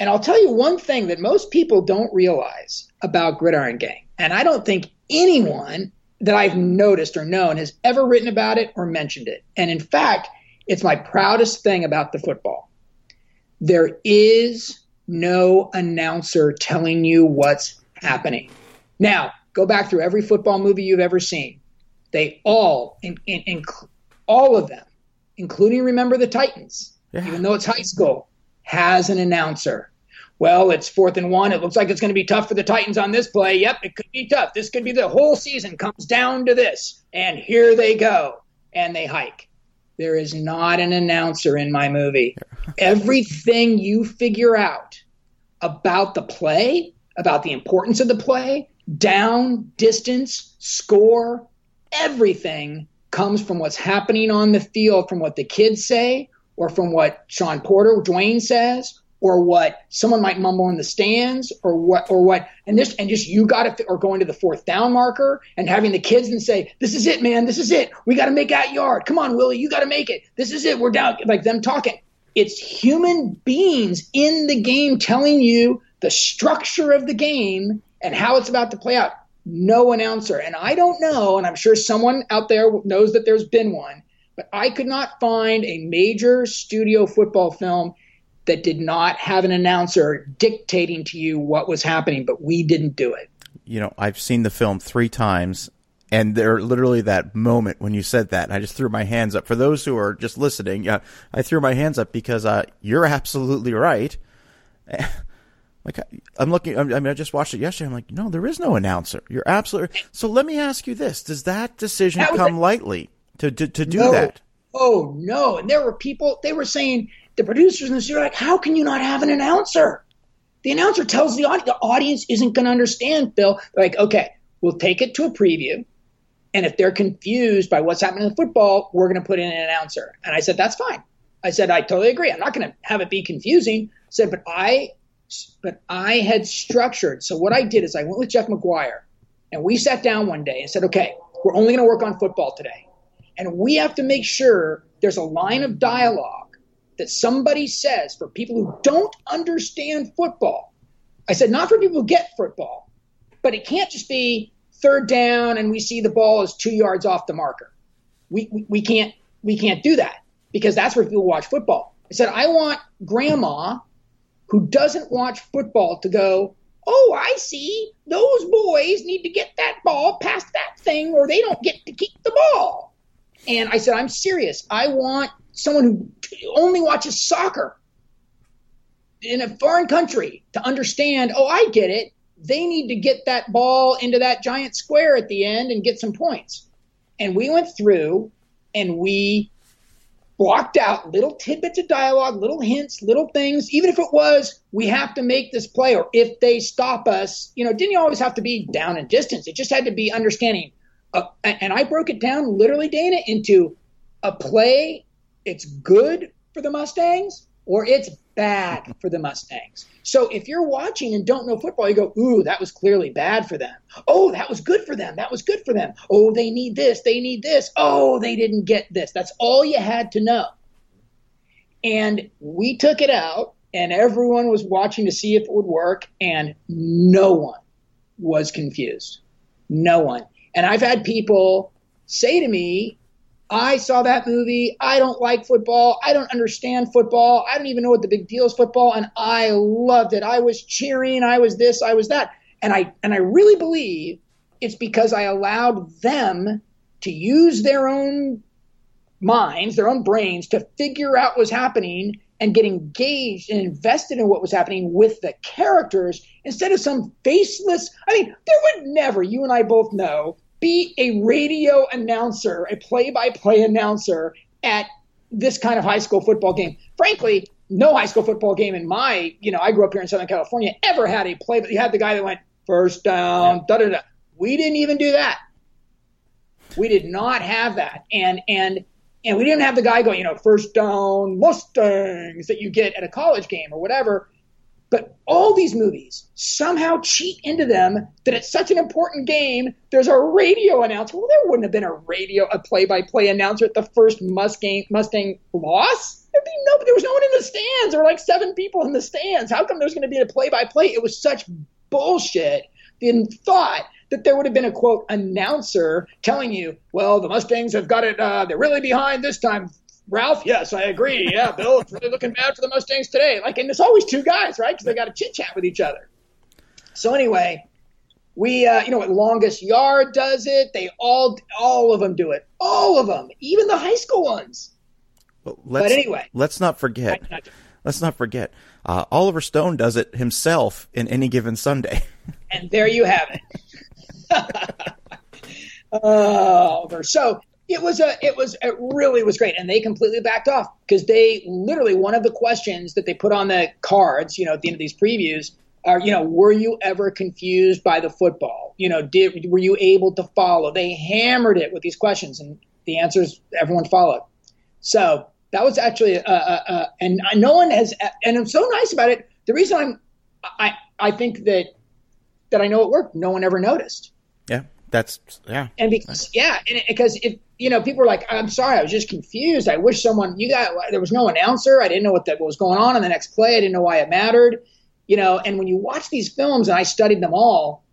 And I'll tell you one thing that most people don't realize about Gridiron Gang, and I don't think anyone that I've noticed or known has ever written about it or mentioned it. And in fact, it's my proudest thing about the football. There is no announcer telling you what's happening. Now, go back through every football movie you've ever seen. They all, in, in, in all of them, including Remember the Titans, yeah. even though it's high school, has an announcer. Well, it's fourth and one. It looks like it's going to be tough for the Titans on this play. Yep, it could be tough. This could be the whole season comes down to this. And here they go. And they hike. There is not an announcer in my movie. Everything you figure out about the play, about the importance of the play, down, distance, score, everything comes from what's happening on the field, from what the kids say, or from what Sean Porter, Dwayne says, or what someone might mumble in the stands, or what, or what, and this, and just you got to, or going to the fourth down marker and having the kids and say, "This is it, man. This is it. We got to make that yard. Come on, Willie, you got to make it. This is it. We're down." Like them talking. It's human beings in the game telling you the structure of the game and how it's about to play out no announcer. And I don't know, and I'm sure someone out there knows that there's been one, but I could not find a major studio football film that did not have an announcer dictating to you what was happening, but we didn't do it. You know, I've seen the film three times, and there literally that moment when you said that, I just threw my hands up. For those who are just listening, uh, I threw my hands up because uh, you're absolutely right. Like I'm looking, I mean, I just watched it yesterday. I'm like, no, there is no announcer. You're absolutely. So let me ask you this: Does that decision that come lightly to to, to do no. that? Oh no! And there were people. They were saying the producers in the studio are like, how can you not have an announcer? The announcer tells the audience the audience isn't going to understand. Phil, They're like, okay, we'll take it to a preview, and if they're confused by what's happening in football, we're going to put in an announcer. And I said, that's fine. I said, I totally agree. I'm not going to have it be confusing. I said, but I but I had structured. So what I did is I went with Jeff Maguire and we sat down one day and said, okay, we're only going to work on football today. And we have to make sure there's a line of dialogue that somebody says for people who don't understand football. I said, not for people who get football, but it can't just be third down and we see the ball is two yards off the marker. We, we, we can't we can't do that because that's where people watch football. I said, I want grandma who doesn't watch football to go, oh, I see, those boys need to get that ball past that thing or they don't get to keep the ball. And I said, I'm serious. I want someone who only watches soccer in a foreign country to understand, oh, I get it. They need to get that ball into that giant square at the end and get some points. And we went through and we blocked out little tidbits of dialogue, little hints, little things, even if it was, we have to make this play, or if they stop us, you know, didn't you always have to be down in distance. It just had to be understanding. Uh, and I broke it down literally, Dana, into a play, it's good for the Mustangs, or it's bad for the Mustangs. So if you're watching and don't know football, you go, ooh, that was clearly bad for them. Oh, that was good for them. That was good for them. Oh, they need this. They need this. Oh, they didn't get this. That's all you had to know. And we took it out, and everyone was watching to see if it would work, and no one was confused. No one. And I've had people say to me, I saw that movie. I don't like football. I don't understand football. I don't even know what the big deal is football. And I loved it. I was cheering. I was this. I was that. And I and I really believe it's because I allowed them to use their own minds, their own brains to figure out what was happening and get engaged and invested in what was happening with the characters instead of some faceless. I mean, there would never, you and I both know, be a radio announcer, a play by play announcer at this kind of high school football game. Frankly, no high school football game in my, you know, I grew up here in Southern California, ever had a play, but you had the guy that went first down, da da da. We didn't even do that. We did not have that. And, and, and we didn't have the guy going, you know, first down Mustangs that you get at a college game or whatever. But all these movies somehow cheat into them that it's such an important game. There's a radio announcer. Well, there wouldn't have been a radio, a play-by-play announcer at the first Mustang Mustang loss. There'd be no, there was no one in the stands. There were like seven people in the stands. How come there's going to be a play-by-play? It was such bullshit. The thought that there would have been a quote announcer telling you, well, the Mustangs have got it. Uh, they're really behind this time. Ralph, yes, I agree. Yeah, Bill, it's really looking bad for the Mustangs today. Like, and there's always two guys, right? Because they got to chit chat with each other. So anyway, we, uh, you know, what longest yard does it. They all, all of them do it. All of them, even the high school ones. Well, but anyway, let's not forget. let's not forget. Uh, Oliver Stone does it himself in any given Sunday. and there you have it. oh, so it was a it was it really was great. And they completely backed off because they literally one of the questions that they put on the cards you know at the end of these previews are you know were you ever confused by the football? You know did were you able to follow? They hammered it with these questions and the answers everyone followed. So that was actually uh, uh, uh, and no one has and i'm so nice about it. The reason i'm i i think that that i know it worked. No one ever noticed. Yeah that's yeah. And because yeah and because if you know, people were like, "I'm sorry, I was just confused. I wish someone you got there was no announcer. I didn't know what that was going on in the next play. I didn't know why it mattered." You know, and when you watch these films, and I studied them all,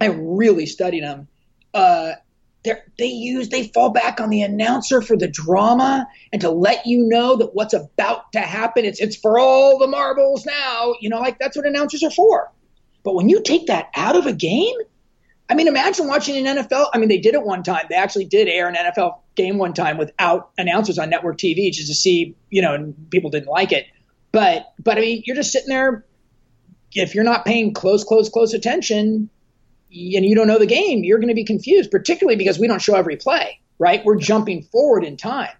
I really studied them. Uh, they use they fall back on the announcer for the drama and to let you know that what's about to happen. It's it's for all the marbles now. You know, like that's what announcers are for. But when you take that out of a game, I mean, imagine watching an NFL. I mean, they did it one time. They actually did air an NFL game one time without announcers on network TV just to see, you know, and people didn't like it. But, but I mean, you're just sitting there. If you're not paying close, close, close attention and you don't know the game, you're going to be confused, particularly because we don't show every play, right? We're jumping forward in time.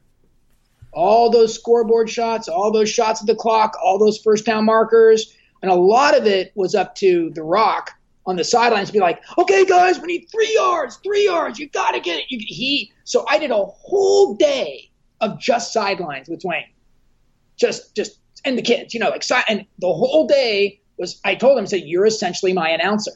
All those scoreboard shots, all those shots of the clock, all those first down markers. And a lot of it was up to The Rock on the sidelines be like, okay, guys, we need three yards, three yards. You got to get it. You, he, so I did a whole day of just sidelines with Dwayne, just, just, and the kids, you know, excited. and the whole day was, I told him, I said, you're essentially my announcer.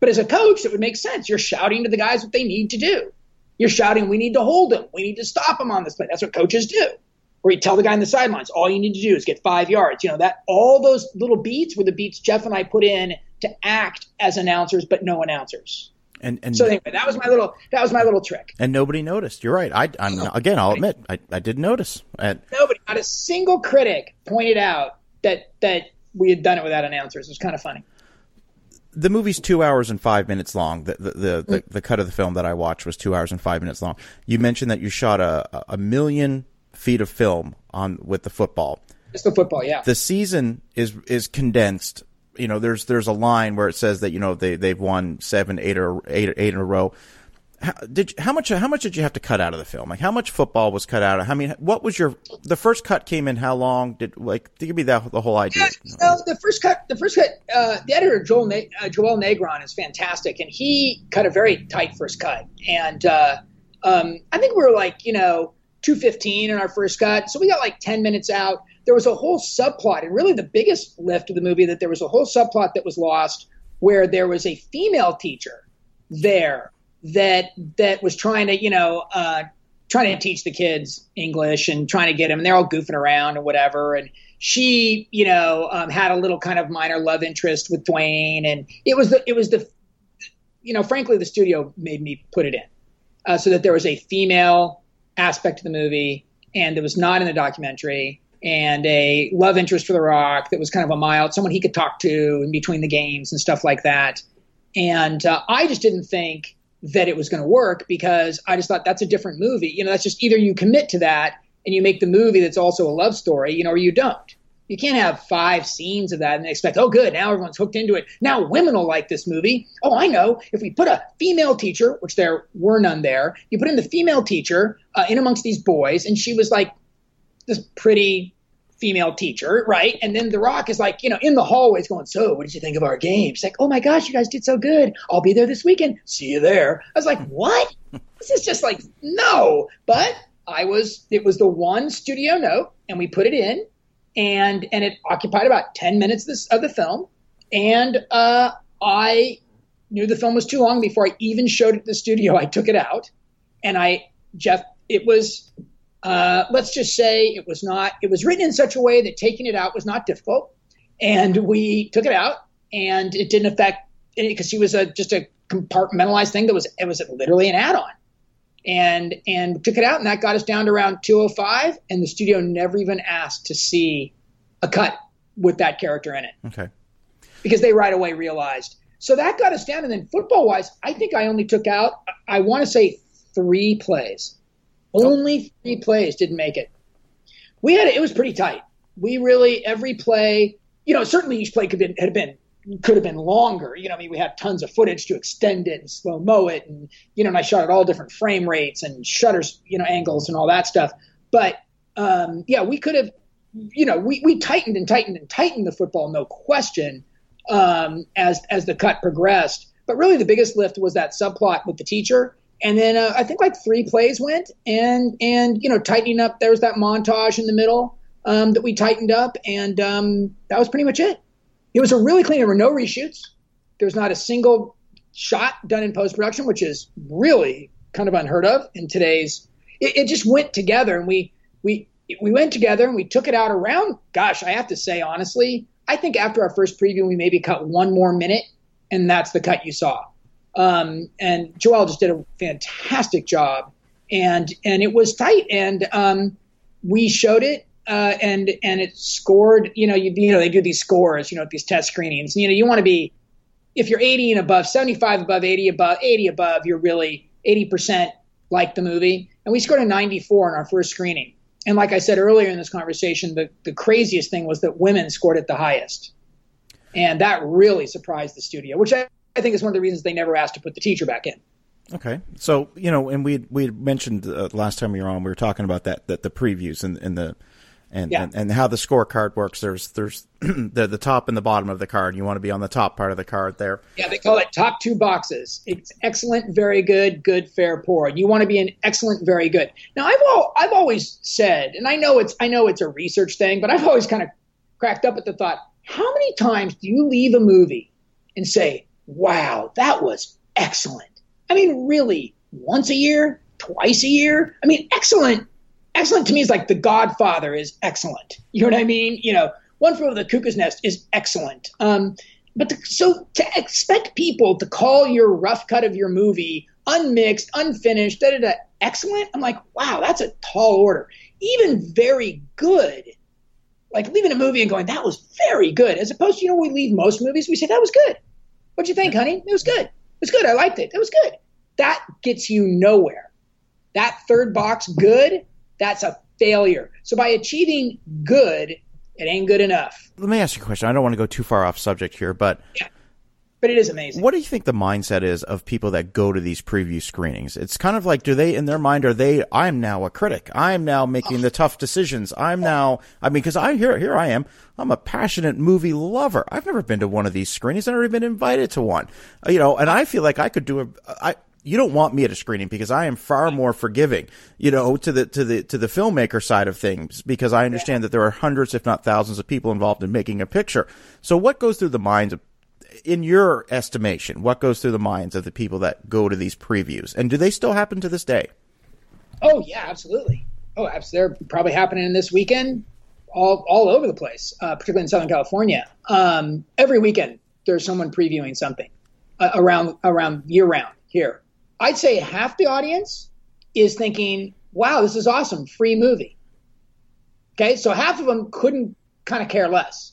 But as a coach, it would make sense. You're shouting to the guys what they need to do. You're shouting, we need to hold him. We need to stop him on this play. That's what coaches do. Or you tell the guy in the sidelines, all you need to do is get five yards. You know, that all those little beats were the beats Jeff and I put in to act as announcers, but no announcers. And, and so anyway, that was my little that was my little trick. And nobody noticed. You're right. I I'm, again, I'll admit, I, I didn't notice. And, nobody, not a single critic pointed out that that we had done it without announcers. It was kind of funny. The movie's two hours and five minutes long. The the the, the, mm. the cut of the film that I watched was two hours and five minutes long. You mentioned that you shot a a million feet of film on with the football. It's the football, yeah. The season is is condensed you know, there's there's a line where it says that you know they they've won seven, eight or eight, eight in a row. how, did you, how much how much did you have to cut out of the film? Like how much football was cut out? of I mean, what was your the first cut came in how long? Did like give me that the whole idea? Yeah, so the first cut the first cut uh, the editor Joel Na- uh, Joel Negron is fantastic, and he cut a very tight first cut, and uh, um, I think we were like you know two fifteen in our first cut, so we got like ten minutes out. There was a whole subplot, and really the biggest lift of the movie that there was a whole subplot that was lost, where there was a female teacher there that that was trying to you know uh, trying to teach the kids English and trying to get them and they're all goofing around and whatever and she you know um, had a little kind of minor love interest with Dwayne and it was the it was the you know frankly the studio made me put it in uh, so that there was a female aspect of the movie and that was not in the documentary and a love interest for The Rock that was kind of a mild someone he could talk to in between the games and stuff like that and uh, I just didn't think that it was going to work because I just thought that's a different movie. You know, that's just either you commit to that and you make the movie that's also a love story, you know, or you don't. You can't have five scenes of that and expect, oh, good, now everyone's hooked into it. Now women will like this movie. Oh, I know. If we put a female teacher, which there were none there, you put in the female teacher uh, in amongst these boys, and she was like this pretty female teacher, right? And then The Rock is like, you know, in the hallways going, So, what did you think of our game? She's like, Oh my gosh, you guys did so good. I'll be there this weekend. See you there. I was like, What? this is just like, no. But I was, it was the one studio note, and we put it in, and and it occupied about 10 minutes of, this, of the film. And uh, I knew the film was too long before I even showed it to the studio. I took it out, and I, Jeff, it was uh, let's just say it was not, it was written in such a way that taking it out was not difficult. And we took it out and it didn't affect because she was a, just a compartmentalized thing that was, it was literally an add on. And, and took it out and that got us down to around 205 and the studio never even asked to see a cut with that character in it. Okay. Because they right away realized. So that got us down. And then football wise, I think I only took out, I want to say three plays oh. only three plays didn't make it. We had it was pretty tight. We really every play, you know, certainly each play could have been, had been could have been longer. You know, I mean, we had tons of footage to extend it and slow mo it, and you know, and I shot at all different frame rates and shutters, you know, angles and all that stuff. But um, yeah, we could have, you know, we, we tightened and tightened and tightened the football, no question, um, as as the cut progressed. But really, the biggest lift was that subplot with the teacher and then uh, I think like three plays went, and and you know tightening up. There was that montage in the middle um, that we tightened up, and um, that was pretty much it. It was a really clean. There were no reshoots. There was not a single shot done in post production, which is really kind of unheard of in today's. It, it just went together, and we we we went together and we took it out around. Gosh, I have to say honestly, I think after our first preview, we maybe cut one more minute, and that's the cut you saw. Um, and Joel just did a fantastic job, and and it was tight, and um, we showed it, uh, and and it scored. You know, you, you know they do these scores, you know, these test screenings. You know, you want to be if you're 80 and above, 75 above, 80 above, 80 above, you're really 80 percent like the movie. And we scored a 94 in our first screening. And like I said earlier in this conversation, the, the craziest thing was that women scored it the highest. And that really surprised the studio, which I I think is one of the reasons they never asked to put the teacher back in. Okay, so you know, and we we mentioned uh, last time we were on, we were talking about that that the previews and, and the and, yeah. and, and how the scorecard works. There's there's the the top and the bottom of the card. You want to be on the top part of the card there. Yeah, they call it top two boxes. It's excellent, very good, good, fair, poor. You want to be an excellent, very good. Now, I've all, I've always said, and I know it's I know it's a research thing, but I've always kind of cracked up at the thought: how many times do you leave a movie and say, wow, that was excellent. I mean, really, once a year, twice a year? I mean, excellent. Excellent to me is like The Godfather is excellent. You know what I mean? You know, One Over the Cuckoo's Nest is excellent. Um, but so to expect people to call your rough cut of your movie unmixed, unfinished, da da da, excellent, I'm like, wow, that's a tall order. Even very good, like leaving a movie and going, that was very good, as opposed to, you know, we leave most movies, we say, that was good. What'd you think, honey? It was good. It was good. I liked it. It was good. That gets you nowhere. That third box, good, that's a failure. So by achieving good, it ain't good enough. Let me ask you a question. I don't want to go too far off subject here, but yeah. but it is amazing. What do you think the mindset is of people that go to these preview screenings? It's kind of like, do they, in their mind, are they, I'm now a critic. I'm now making the tough decisions. I'm now, I mean, cause I, here, here I am. I'm a passionate movie lover. I've never been to one of these screenings. I've never been invited to one, uh, you know, and I feel like I could do a, I, you don't want me at a screening because I am far more forgiving, you know, to the to the to the filmmaker side of things because I understand yeah. that there are hundreds, if not thousands, of people involved in making a picture. So, what goes through the minds of in your estimation, what goes through the minds of the people that go to these previews, and do they still happen to this day? Oh yeah, absolutely. Oh, absolutely. They're probably happening this weekend, all all over the place, uh, particularly in Southern California. Um, every weekend, there's someone previewing something uh, around around year round here. I'd say half the audience is thinking, "Wow, this is awesome, free movie." Okay, so half of them couldn't kind of care less.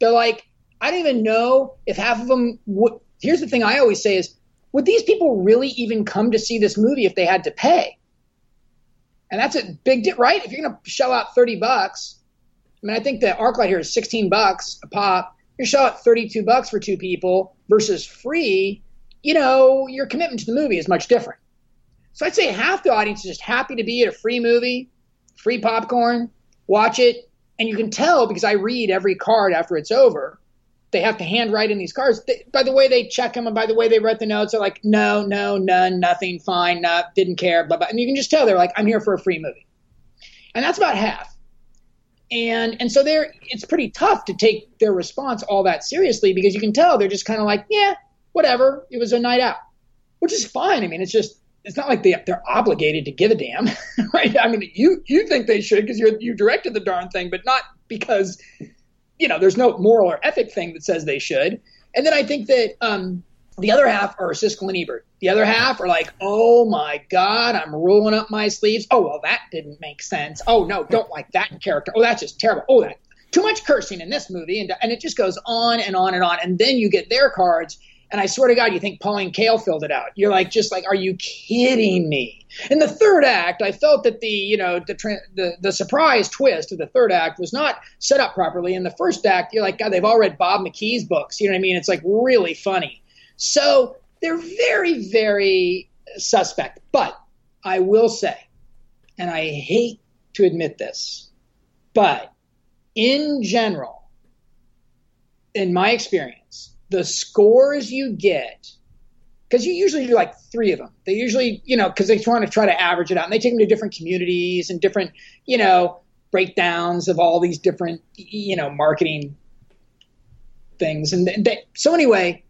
They're like, I don't even know if half of them would. Here's the thing I always say is, would these people really even come to see this movie if they had to pay? And that's a big, di- right? If you're going to shell out 30 bucks, I mean, I think the ArcLight here is 16 bucks a pop. You're shell out 32 bucks for two people versus free. You know, your commitment to the movie is much different. So I'd say half the audience is just happy to be at a free movie, free popcorn, watch it, and you can tell because I read every card after it's over they have to handwrite in these cards. They, by the way they check them and by the way they write the notes, they're like, no, no, none, nothing, fine, not, didn't care, blah, blah. And you can just tell they're like, I'm here for a free movie. And that's about half. And and so they're it's pretty tough to take their response all that seriously because you can tell they're just kind of like, yeah, whatever. It was a night out, which is fine. I mean, it's just it's not like they they're obligated to give a damn, right? I mean, you you think they should because you you directed the darn thing, but not because you know, there's no moral or ethic thing that says they should. And then I think that um, the other half are Siskel and Ebert. The other half are like, oh my God, I'm rolling up my sleeves. Oh, well, that didn't make sense. Oh, no, don't like that character. Oh, that's just terrible. Oh, that too much cursing in this movie. And, and it just goes on and on and on. And then you get their cards and I swear to God, you think Pauline Kael filled it out. You're like, just like, are you kidding me? In the third act, I felt that the, you know, the, the, the surprise twist of the third act was not set up properly. In the first act, you're like, God, they've all read Bob McKee's books. You know what I mean? It's like really funny. So they're very, very suspect. But I will say, and I hate to admit this, but in general, in my experience, the scores you get, because you usually do like three of them. They usually, you know, because they want to try to average it out, and they take them to different communities and different, you know, breakdowns of all these different, you know, marketing things. And they, so anyway,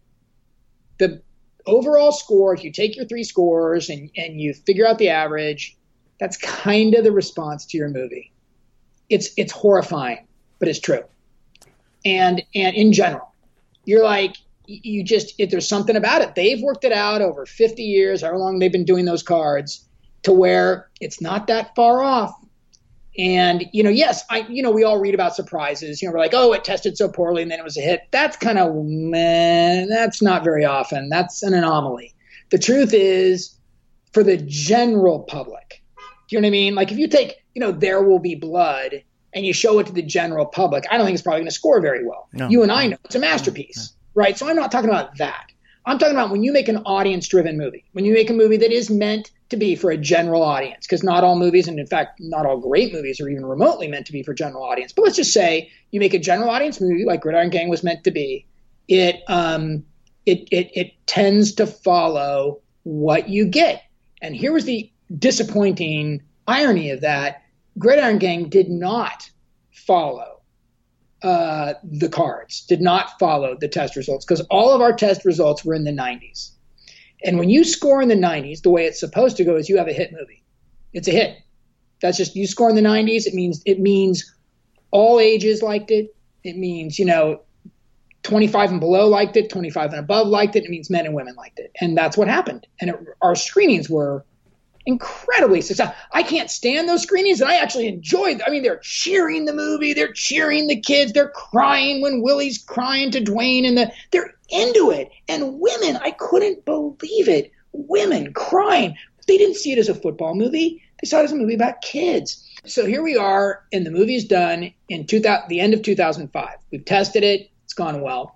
the overall score, if you take your three scores and, and you figure out the average, that's kind of the response to your movie. It's it's horrifying, but it's true. And and in general, you're like, you just, if there's something about it, they've worked it out over 50 years, however long they've been doing those cards, to where it's not that far off. And, you know, yes, I, you know, we all read about surprises. You know, we're like, oh, it tested so poorly and then it was a hit. That's kind of, man, that's not very often. That's an anomaly. The truth is, for the general public, do you know what I mean? Like if you take, you know, There Will Be Blood and you show it to the general public, I don't think it's probably going to score very well. No. You and I know it's a masterpiece, right? So I'm not talking about that. I'm talking about when you make an audience driven movie, when you make a movie that is meant to be for a general audience, because not all movies, and in fact, not all great movies are even remotely meant to be for general audience. But let's just say you make a general audience movie like Gridiron Gang was meant to be. It, um, it, it, it tends to follow what you get. And here was the disappointing irony of that Gridiron Gang did not follow uh, the cards, did not follow the test results because all of our test results were in the 90s. And when you score in the 90s, the way it's supposed to go is you have a hit movie. It's a hit. That's just you score in the 90s. It means it means all ages liked it. It means you know 25 and below liked it, 25 and above liked it. It means men and women liked it, and that's what happened. And it, our screenings were incredibly successful. I can't stand those screenings, and I actually enjoyed. I mean, they're cheering the movie, they're cheering the kids, they're crying when Willie's crying to Dwayne, and the, they're into it. And women, I couldn't believe it. Women crying. They didn't see it as a football movie. They saw it as a movie about kids. So here we are, and the movie's done in 2000, the end of 2005. We've tested it; it's gone well.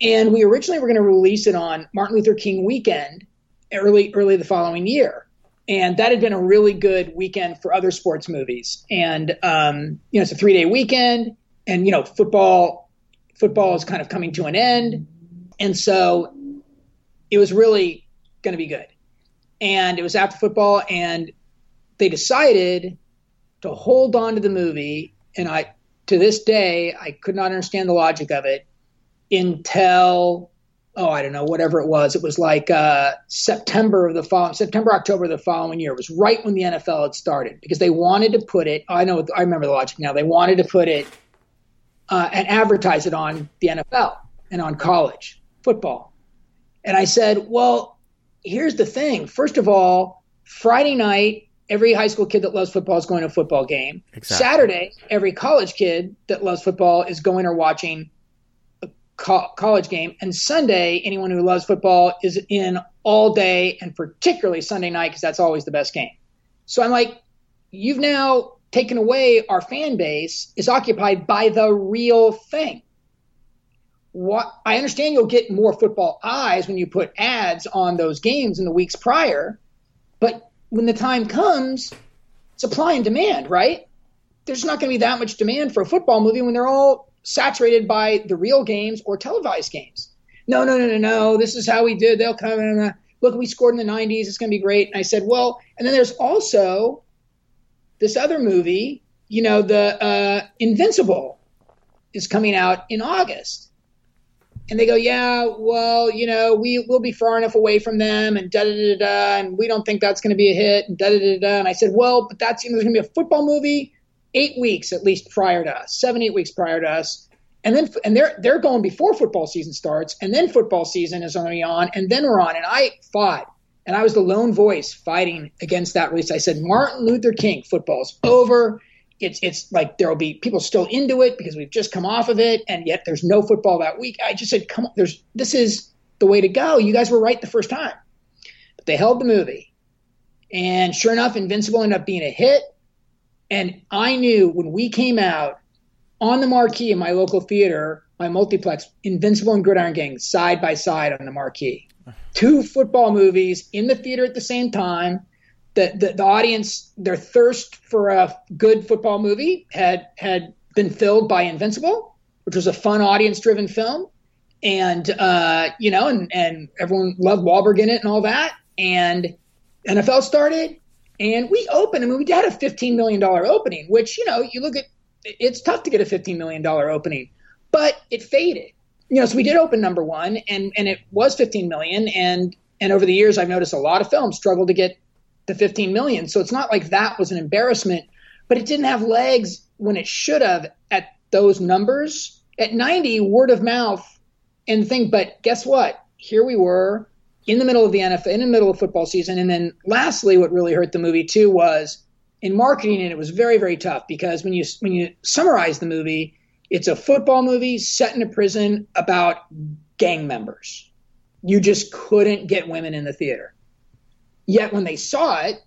And we originally were going to release it on Martin Luther King weekend, early early the following year. And that had been a really good weekend for other sports movies. And um, you know, it's a three day weekend, and you know, football football is kind of coming to an end, and so it was really going to be good. And it was after football, and they decided to hold on to the movie. And I, to this day, I could not understand the logic of it until oh I don't know whatever it was. It was like uh, September of the following September October of the following year. It was right when the NFL had started because they wanted to put it. I know I remember the logic now. They wanted to put it uh, and advertise it on the NFL and on college football. And I said, well, here's the thing. First of all, Friday night, every high school kid that loves football is going to a football game. Exactly. Saturday, every college kid that loves football is going or watching co- college game. And Sunday, anyone who loves football is in all day and particularly Sunday night because that's always the best game. So I'm like, you've now taken away our fan base is occupied by the real thing. What I understand you'll get more football eyes when you put ads on those games in the weeks prior, but when the time comes, supply and demand, right? There's not going to be that much demand for a football movie when they're all saturated by the real games or televised games. No, no, no, no, no. This is how we did. They'll come in. Look, we scored in the 90s. It's going to be great. And I said, well, and then there's also this other movie, you know, the uh, Invincible is coming out in August. And they go, yeah, well, you know, we will be far enough away from them, and da da da da, and we don't think that's going to be a hit, and da da da da. And I said, well, but that's you know, there's going to be a football movie eight weeks at least prior to us, seven, eight weeks prior to us. And then, and they're, they're going before football season starts. And then football season is only on. And then we're on. And I fought. And I was the lone voice fighting against that release. I said, Martin Luther King football's over. It's, it's like there'll be people still into it because we've just come off of it. And yet there's no football that week. I just said, come on, there's, this is the way to go. You guys were right the first time. But they held the movie. And sure enough, Invincible ended up being a hit. And I knew when we came out on the marquee in my local theater, my multiplex, Invincible and Gridiron Gang, side by side on the marquee. Two football movies in the theater at the same time. The, the, the audience, their thirst for a good football movie had had been filled by Invincible, which was a fun audience driven film. And uh, you know, and, and everyone loved Wahlberg in it and all that. And NFL started, and we opened, I mean, we had a $15 million opening, which, you know, you look at, it's tough to get a $15 million opening, but it faded. You know, so we did open number one and, and it was 15 million. And, and over the years, I've noticed a lot of films struggle to get the 15 million. So it's not like that was an embarrassment, but it didn't have legs when it should have at those numbers. At 90, word of mouth and thing. But guess what? Here we were in the middle of the NFL, in the middle of football season. And then lastly, what really hurt the movie too was in marketing, and it was very, very tough because when you when you summarize the movie, it's a football movie set in a prison about gang members. You just couldn't get women in the theater. Yet when they saw it,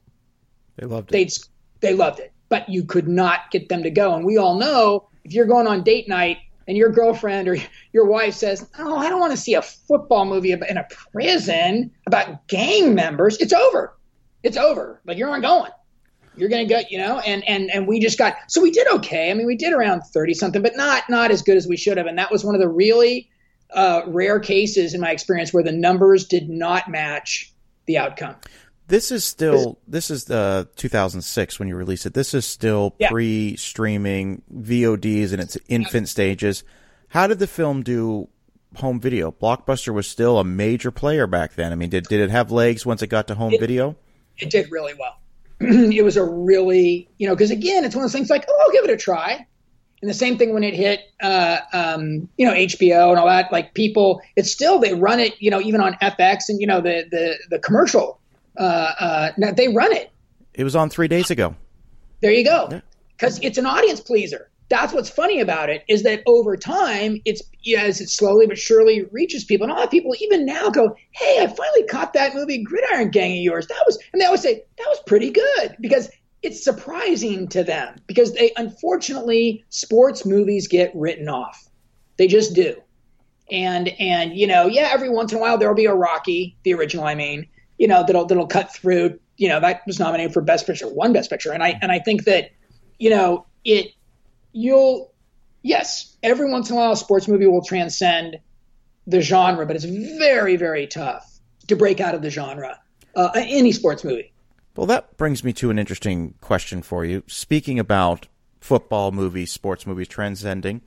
they loved it. They they loved it, but you could not get them to go. And we all know if you're going on date night and your girlfriend or your wife says, "Oh, I don't want to see a football movie in a prison about gang members," it's over. It's over. Like you're not going. You're gonna go, you know. And and and we just got so we did okay. I mean, we did around thirty something, but not not as good as we should have. And that was one of the really uh, rare cases in my experience where the numbers did not match the outcome. This is still this is uh 2006 when you released it. This is still yeah. pre-streaming VODs in its infant stages. How did the film do home video? Blockbuster was still a major player back then. I mean, did did it have legs once it got to home it, video? It did really well. it was a really, you know, because again, it's one of those things like, oh, I'll give it a try. And the same thing when it hit, uh, um, you know, HBO and all that. Like people, it's still they run it, you know, even on FX and you know the the the commercial uh, uh, now they run it. It was on three days ago. There you go. Because yeah. it's an audience pleaser. That's what's funny about it is that over time, it's as it slowly but surely reaches people, and a lot of people even now go, "Hey, I finally caught that movie Gridiron Gang of yours. That was," and they always say that was pretty good because it's surprising to them because they unfortunately sports movies get written off. They just do. And and you know, yeah, every once in a while there'll be a Rocky, the original, I mean, you know, that'll that'll cut through. You know, that was nominated for Best Picture, one Best Picture, and I and I think that, you know, it you'll yes, every once in a while a sports movie will transcend the genre, but it's very very tough to break out of the genre. Uh, any sports movie. Well, that brings me to an interesting question for you. Speaking about football movies, sports movies transcending,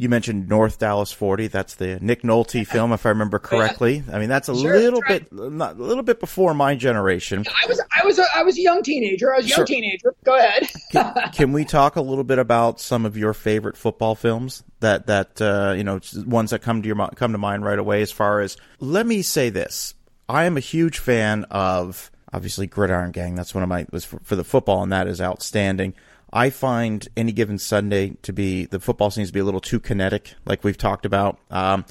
you mentioned North Dallas 40. That's the Nick Nolte film, if I remember correctly. I mean, that's a sure, little that's right. bit, not, a little bit before my generation. I was, I was, a, I was a young teenager. I was a young sure. teenager. Go ahead. can, can, we talk a little bit about some of your favorite football films that that uh, you know ones that come to your come to mind right away? As far as let me say this, I am a huge fan of obviously Gridiron Gang. That's one of my was for, for the football, and that is outstanding. I find any given Sunday to be the football seems to be a little too kinetic, like we've talked about. Um,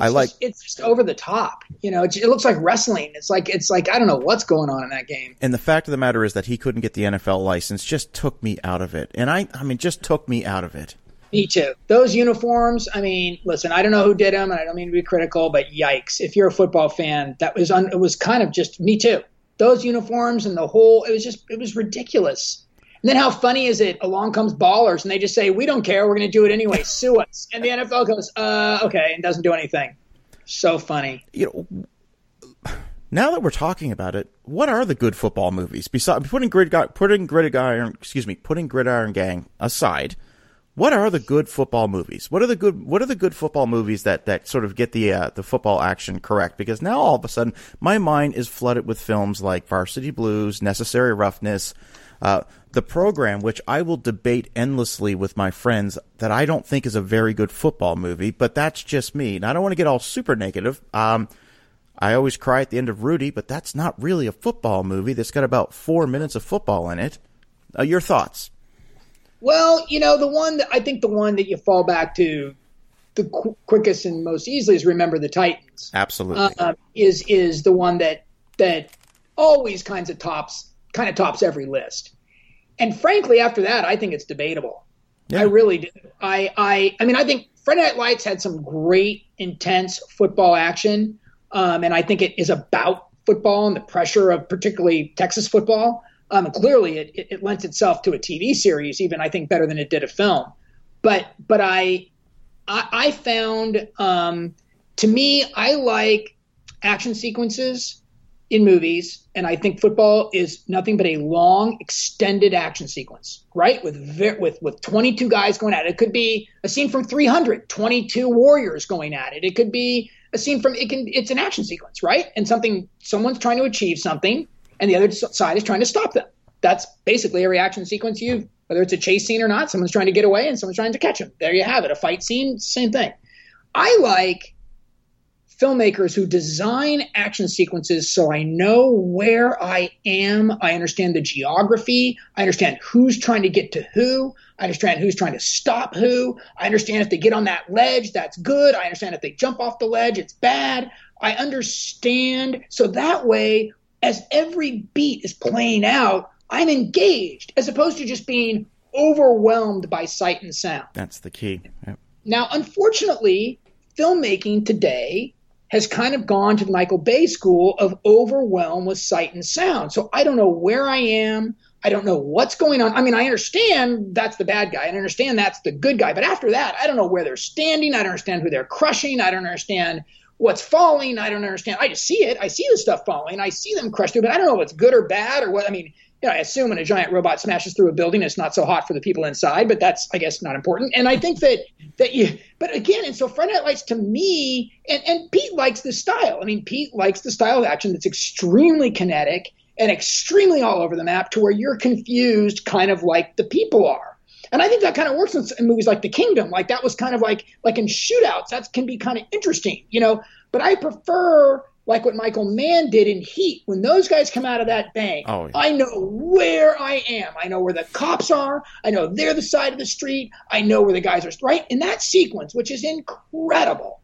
I just, like it's just over the top. You know, it, it, looks like wrestling. It's like it's like I don't know what's going on in that game. And the fact of the matter is that he couldn't get the NFL license. Just took me out of it. And I, I mean, just took me out of it. Me too. Those uniforms. I mean, listen, I don't know who did them, and I don't mean to be critical, but yikes! If you're a football fan, that was un, it was kind of just me too. Those uniforms and the whole, it was just it was ridiculous. And then how funny is it? Along comes ballers and they just say, "We don't care. We're going to do it anyway. Sue us." And the NFL goes, "Uh, okay," and doesn't do anything. So funny. You know, now that we're talking about it, what are the good football movies? Besides putting grid, putting gridiron, excuse me, putting gridiron gang aside, what are the good football movies? What are the good What are the good football movies that that sort of get the uh, the football action correct? Because now all of a sudden my mind is flooded with films like Varsity Blues, Necessary Roughness. Uh, the program, which I will debate endlessly with my friends, that I don't think is a very good football movie, but that's just me. And I don't want to get all super negative. Um, I always cry at the end of Rudy, but that's not really a football movie that's got about four minutes of football in it. Uh, your thoughts? Well, you know, the one that I think the one that you fall back to the qu- quickest and most easily is Remember the Titans. Absolutely. Uh, is is the one that that always kinds of tops kind of tops every list. And frankly, after that, I think it's debatable. Yeah. I really do. I, I, I mean, I think Friday Night Lights had some great, intense football action, um, and I think it is about football and the pressure of particularly Texas football. Um, clearly, it, it, it lends itself to a TV series, even I think better than it did a film. But, but I, I, I found, um, to me, I like action sequences in movies, and I think football is nothing but a long, extended action sequence, right? With with with 22 guys going at it. It could be a scene from 300, 22 warriors going at it. It could be a scene from it can. It's an action sequence, right? And something someone's trying to achieve something, and the other side is trying to stop them. That's basically a reaction sequence. You whether it's a chase scene or not, someone's trying to get away and someone's trying to catch them. There you have it. A fight scene, same thing. I like filmmakers who design action sequences so I know where I am. I understand the geography. I understand who's trying to get to who. I understand who's trying to stop who. I understand if they get on that ledge, that's good. I understand if they jump off the ledge, it's bad. I understand. So that way, as every beat is playing out, I'm engaged as opposed to just being overwhelmed by sight and sound. That's the key. Yep. Now, unfortunately, filmmaking today has kind of gone to the Michael Bay school of overwhelm with sight and sound. So I don't know where I am. I don't know what's going on. I mean, I understand that's the bad guy. I understand that's the good guy. But after that, I don't know where they're standing. I don't understand who they're crushing. I don't understand what's falling. I don't understand. I just see it. I see the stuff falling. I see them crushed through, but I don't know what's good or bad or what. I mean, you know, I assume when a giant robot smashes through a building, it's not so hot for the people inside, but that's, I guess, not important. And I think that that you, but again, and so Friday Night Lights to me, and, and Pete likes the style. I mean, Pete likes the style of action that's extremely kinetic and extremely all over the map to where you're confused, kind of like the people are. And I think that kind of works in, in movies like The Kingdom. Like that was kind of like like in shootouts. That can be kind of interesting, you know. But I prefer like what Michael Mann did in Heat. When those guys come out of that bank, oh, yeah. I know where I am. I know where the cops are. I know they're the side of the street. I know where the guys are. Right in that sequence, which is incredible.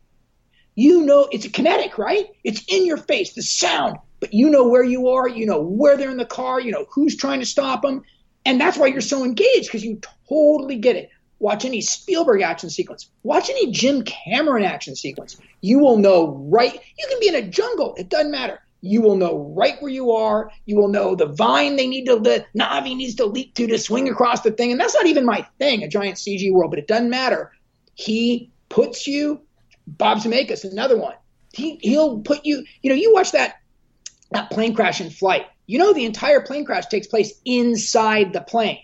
You know, it's a kinetic, right? It's in your face, the sound, but you know where you are. You know where they're in the car. You know who's trying to stop them. And that's why you're so engaged because you totally get it. watch any Spielberg action sequence, watch any Jim Cameron action sequence. You will know right. You can be in a jungle. It doesn't matter. You will know right where you are. You will know the vine they need to, the Na'vi needs to leap to to swing across the thing. And that's not even my thing, a giant CG world, but it doesn't matter. He puts you, Bob Zemeckis, another one. He, he'll put you, you know, you watch that, that plane crash in flight. You know, the entire plane crash takes place inside the plane.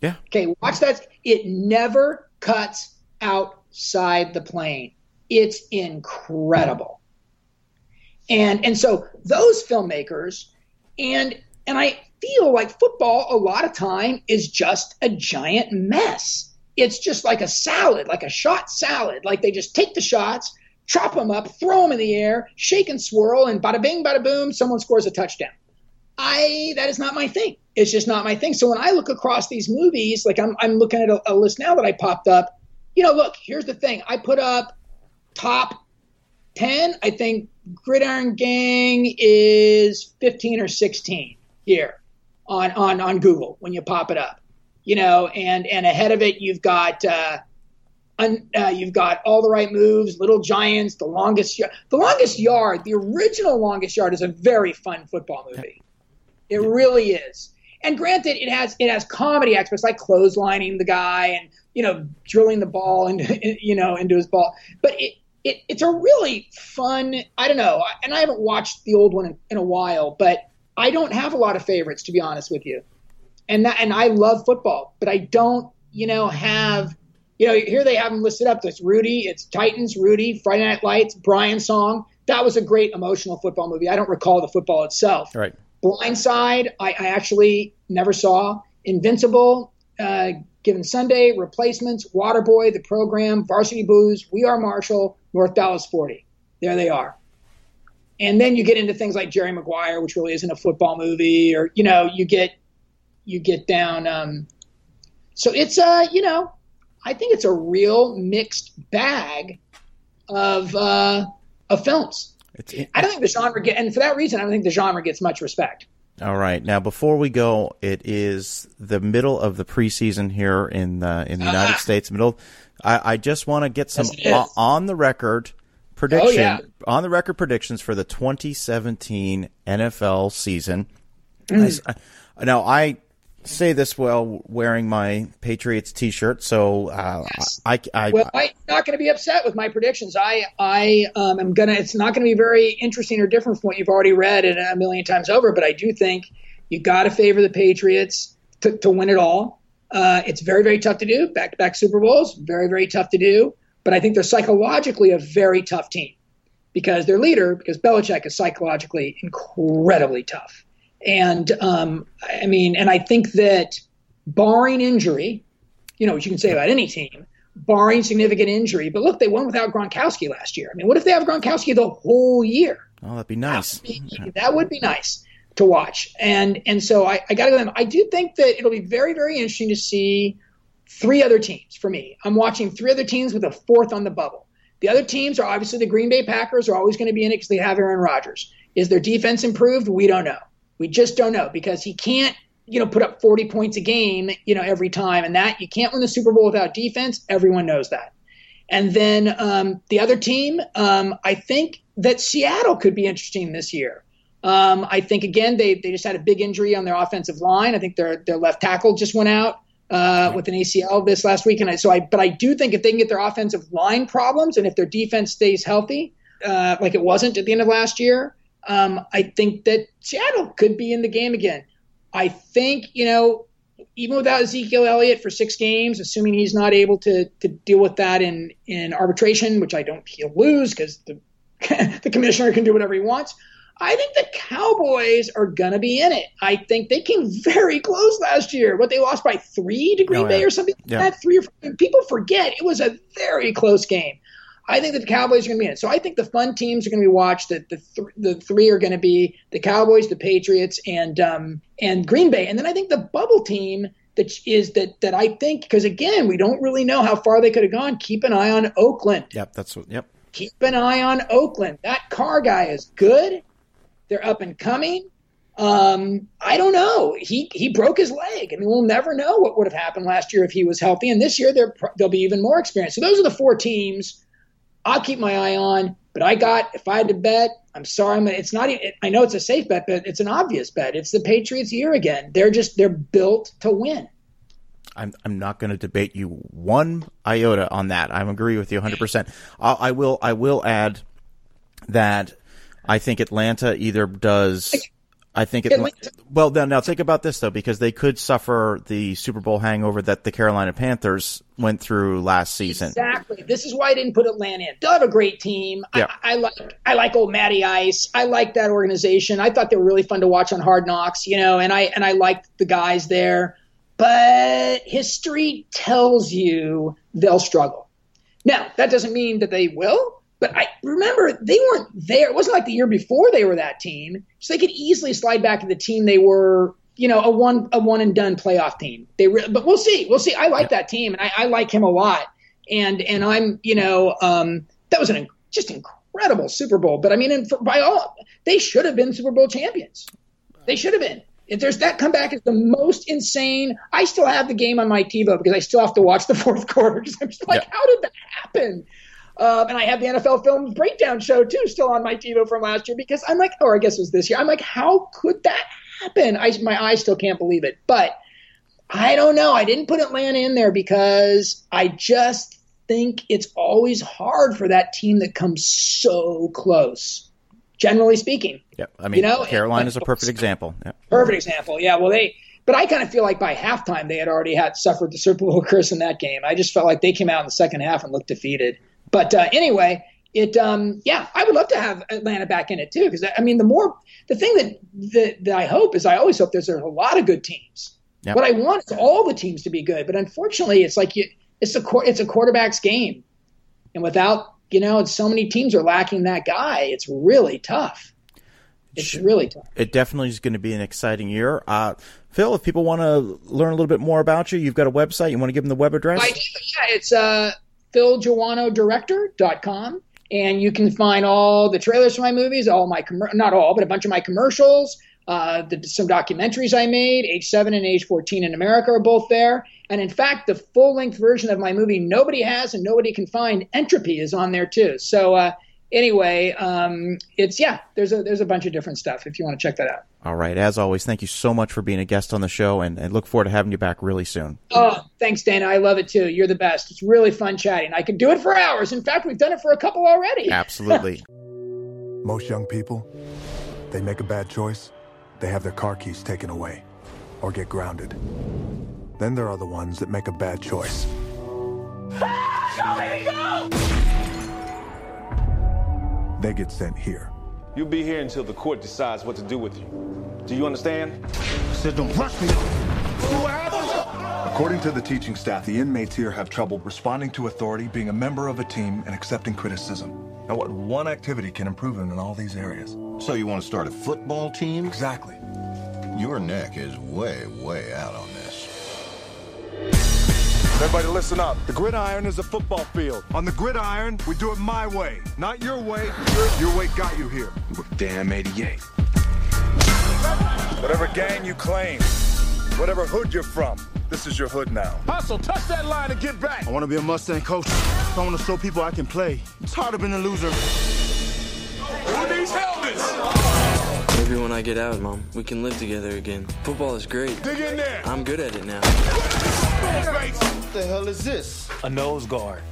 Yeah. Okay, watch that. It never cuts outside the plane. It's incredible. And and so those filmmakers and and I feel like football a lot of time is just a giant mess. It's just like a salad, like a shot salad. Like they just take the shots, chop them up, throw them in the air, shake and swirl, and bada bing, bada boom, someone scores a touchdown. I that is not my thing. It's just not my thing. So when I look across these movies, like I'm I'm looking at a, a list now that I popped up. You know, look, here's the thing. I put up top ten. I think Gridiron Gang is 15 or 16 here on, on, on Google when you pop it up, you know, and, and ahead of it, you've got, uh, uh, you've got all the right moves, Little Giants, the longest, the longest yard, the original longest yard is a very fun football movie. It really is. And granted, it has, it has comedy aspects like clotheslining the guy and, you know, drilling the ball into, you know, into his ball. But it, it, it's a really fun. I don't know, and I haven't watched the old one in, in, a while, but I don't have a lot of favorites to be honest with you. And that, and I love football, but I don't, you know, have, you know, here they have them listed up. There's Rudy, it's Titans, Rudy, Friday Night Lights, Brian Song. That was a great emotional football movie. I don't recall the football itself. Right. Blindside, I, I actually never saw. Invincible, uh, Given Sunday, Replacements, Waterboy, The Program, Varsity Blues, We Are Marshall, North Dallas 40. There they are. And then you get into things like Jerry Maguire, which really isn't a football movie, or you know, you get you get down. Um, so it's uh, you know, I think it's a real mixed bag of uh, of films. It's, it, I don't think the genre get, and for that reason, I don't think the genre gets much respect. All right. Now, before we go, it is the middle of the preseason here in the in the United ah. States. Middle. I, I just want to get some yes, on the record prediction oh, yeah. on the record predictions for the 2017 NFL season. Mm. I, now, I say this while wearing my Patriots T-shirt, so uh, yes. I, I, well, I'm not going to be upset with my predictions. I, I um, am gonna. It's not going to be very interesting or different from what you've already read and a million times over. But I do think you got to favor the Patriots to, to win it all. Uh, it's very, very tough to do. Back to back Super Bowls, very, very tough to do. But I think they're psychologically a very tough team because their leader, because Belichick is psychologically incredibly tough. And um, I mean, and I think that barring injury, you know, what you can say about any team, barring significant injury. But look, they won without Gronkowski last year. I mean, what if they have Gronkowski the whole year? Oh, that'd be nice. That would be, that would be nice to watch. And and so I, I got to go them. I do think that it'll be very very interesting to see three other teams for me. I'm watching three other teams with a fourth on the bubble. The other teams are obviously the Green Bay Packers are always going to be in it because they have Aaron Rodgers. Is their defense improved? We don't know. We just don't know because he can't, you know, put up 40 points a game, you know, every time. And that you can't win the Super Bowl without defense. Everyone knows that. And then um, the other team, um, I think that Seattle could be interesting this year. Um, I think again they they just had a big injury on their offensive line. I think their their left tackle just went out uh, with an ACL this last week, and I, so I but I do think if they can get their offensive line problems and if their defense stays healthy, uh, like it wasn't at the end of last year, um, I think that Seattle could be in the game again. I think, you know, even without Ezekiel Elliott for six games, assuming he's not able to, to deal with that in, in arbitration, which I don't he'll lose because the, the commissioner can do whatever he wants. I think the Cowboys are going to be in it. I think they came very close last year. What they lost by three to Green oh, yeah. Bay or something like yeah. that. Three or four. People forget it was a very close game. I think that the Cowboys are going to be in it. So I think the fun teams are going to be watched. That the th- the three are going to be the Cowboys, the Patriots, and um, and Green Bay. And then I think the bubble team that is that that I think because again we don't really know how far they could have gone. Keep an eye on Oakland. Yep, that's what. Yep. Keep an eye on Oakland. That Carr guy is good. They're up and coming. Um, I don't know. He he broke his leg. I mean, we'll never know what would have happened last year if he was healthy. And this year, there they'll be even more experienced. So those are the four teams I'll keep my eye on. But I got if I had to bet, I'm sorry, I'm, it's not. I know it's a safe bet, but it's an obvious bet. It's the Patriots' year again. They're just they're built to win. I'm I'm not going to debate you one iota on that. I agree with you 100. percent I will I will add that I think Atlanta either does I think it. Well, now, now think about this though, because they could suffer the Super Bowl hangover that the Carolina Panthers went through last season. Exactly. This is why I didn't put Atlanta in. They'll have a great team. Yeah. I, I like I like old Matty Ice. I like that organization. I thought they were really fun to watch on Hard Knocks. You know, and I and I liked the guys there. But history tells you they'll struggle. Now, that doesn't mean that they will. But I remember they weren't there. It wasn't like the year before they were that team, so they could easily slide back to the team they were. You know, a one a one and done playoff team. They, re- but we'll see. We'll see. I like that team, and I, I like him a lot. And and I'm you know um, that was an just incredible Super Bowl. But I mean, and for, by all they should have been Super Bowl champions. They should have been. If there's that comeback is the most insane. I still have the game on my TiVo because I still have to watch the fourth quarter because I'm just like, yeah. how did that happen? Um, and I have the NFL Films Breakdown show too, still on my TiVo from last year because I'm like, or I guess it was this year. I'm like, how could that happen? I, my eyes still can't believe it. But I don't know. I didn't put Atlanta in there because I just think it's always hard for that team that comes so close. Generally speaking. Yeah, I mean, you know, Carolina is a perfect example. Yeah. Perfect example. Yeah. Well, they. But I kind of feel like by halftime they had already had suffered the Super Bowl curse in that game. I just felt like they came out in the second half and looked defeated. But uh, anyway, it um, yeah, I would love to have Atlanta back in it too because I mean the more the thing that, that that I hope is I always hope there's a lot of good teams. Yep. What I want is all the teams to be good, but unfortunately, it's like you, it's a it's a quarterback's game, and without you know, so many teams are lacking that guy. It's really tough. It's really tough. It definitely is going to be an exciting year. Uh, Phil, if people want to learn a little bit more about you, you've got a website. You want to give them the web address? I do. Yeah, it's uh, philjoanoudirector.com. And you can find all the trailers for my movies, all my, com- not all, but a bunch of my commercials, uh, the, some documentaries I made, age 7 and age 14 in America are both there. And in fact, the full length version of my movie, Nobody Has and Nobody Can Find, Entropy, is on there too. So, uh, anyway, um, it's yeah, there's a there's a bunch of different stuff if you want to check that out. All right, as always, thank you so much for being a guest on the show, and, and look forward to having you back really soon. Oh, thanks, Dana. I love it too. You're the best. It's really fun chatting. I could do it for hours. In fact, we've done it for a couple already. Absolutely. Most young people, they make a bad choice, they have their car keys taken away, or get grounded. Then there are the ones that make a bad choice. Ah, go, they get sent here. You'll be here until the court decides what to do with you. Do you understand? I said don't rush me. According to the teaching staff, the inmates here have trouble responding to authority, being a member of a team, and accepting criticism. Now, what one activity can improve them in all these areas? So you want to start a football team? Exactly. Your neck is way, way out on Everybody listen up. The gridiron is a football field. On the gridiron, we do it my way, not your way. Your way got you here. We're damn 88. Whatever gang you claim, whatever hood you're from, this is your hood now. Hustle, touch that line and get back. I want to be a Mustang coach. I want to show people I can play. It's hard to be a loser. Who needs helmets? Maybe when I get out, Mom, we can live together again. Football is great. Dig in there. I'm good at it now. What the hell is this? A nose guard.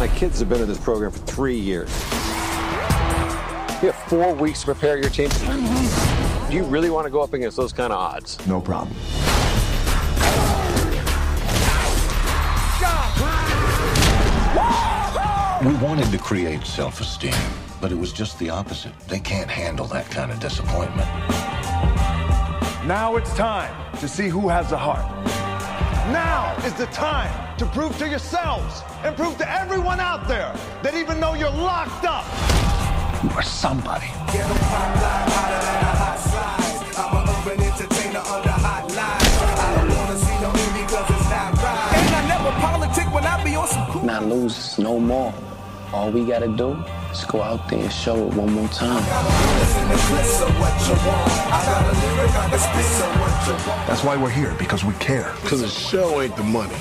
My kids have been in this program for three years. You have four weeks to prepare your team. Do you really want to go up against those kind of odds? No problem. We wanted to create self-esteem, but it was just the opposite. They can't handle that kind of disappointment. Now it's time to see who has the heart. Now is the time to prove to yourselves and prove to everyone out there that even though you're locked up, you are somebody. Not lose no more. All we gotta do Let's go out there and show it one more time. That's why we're here, because we care. Because the show ain't the money.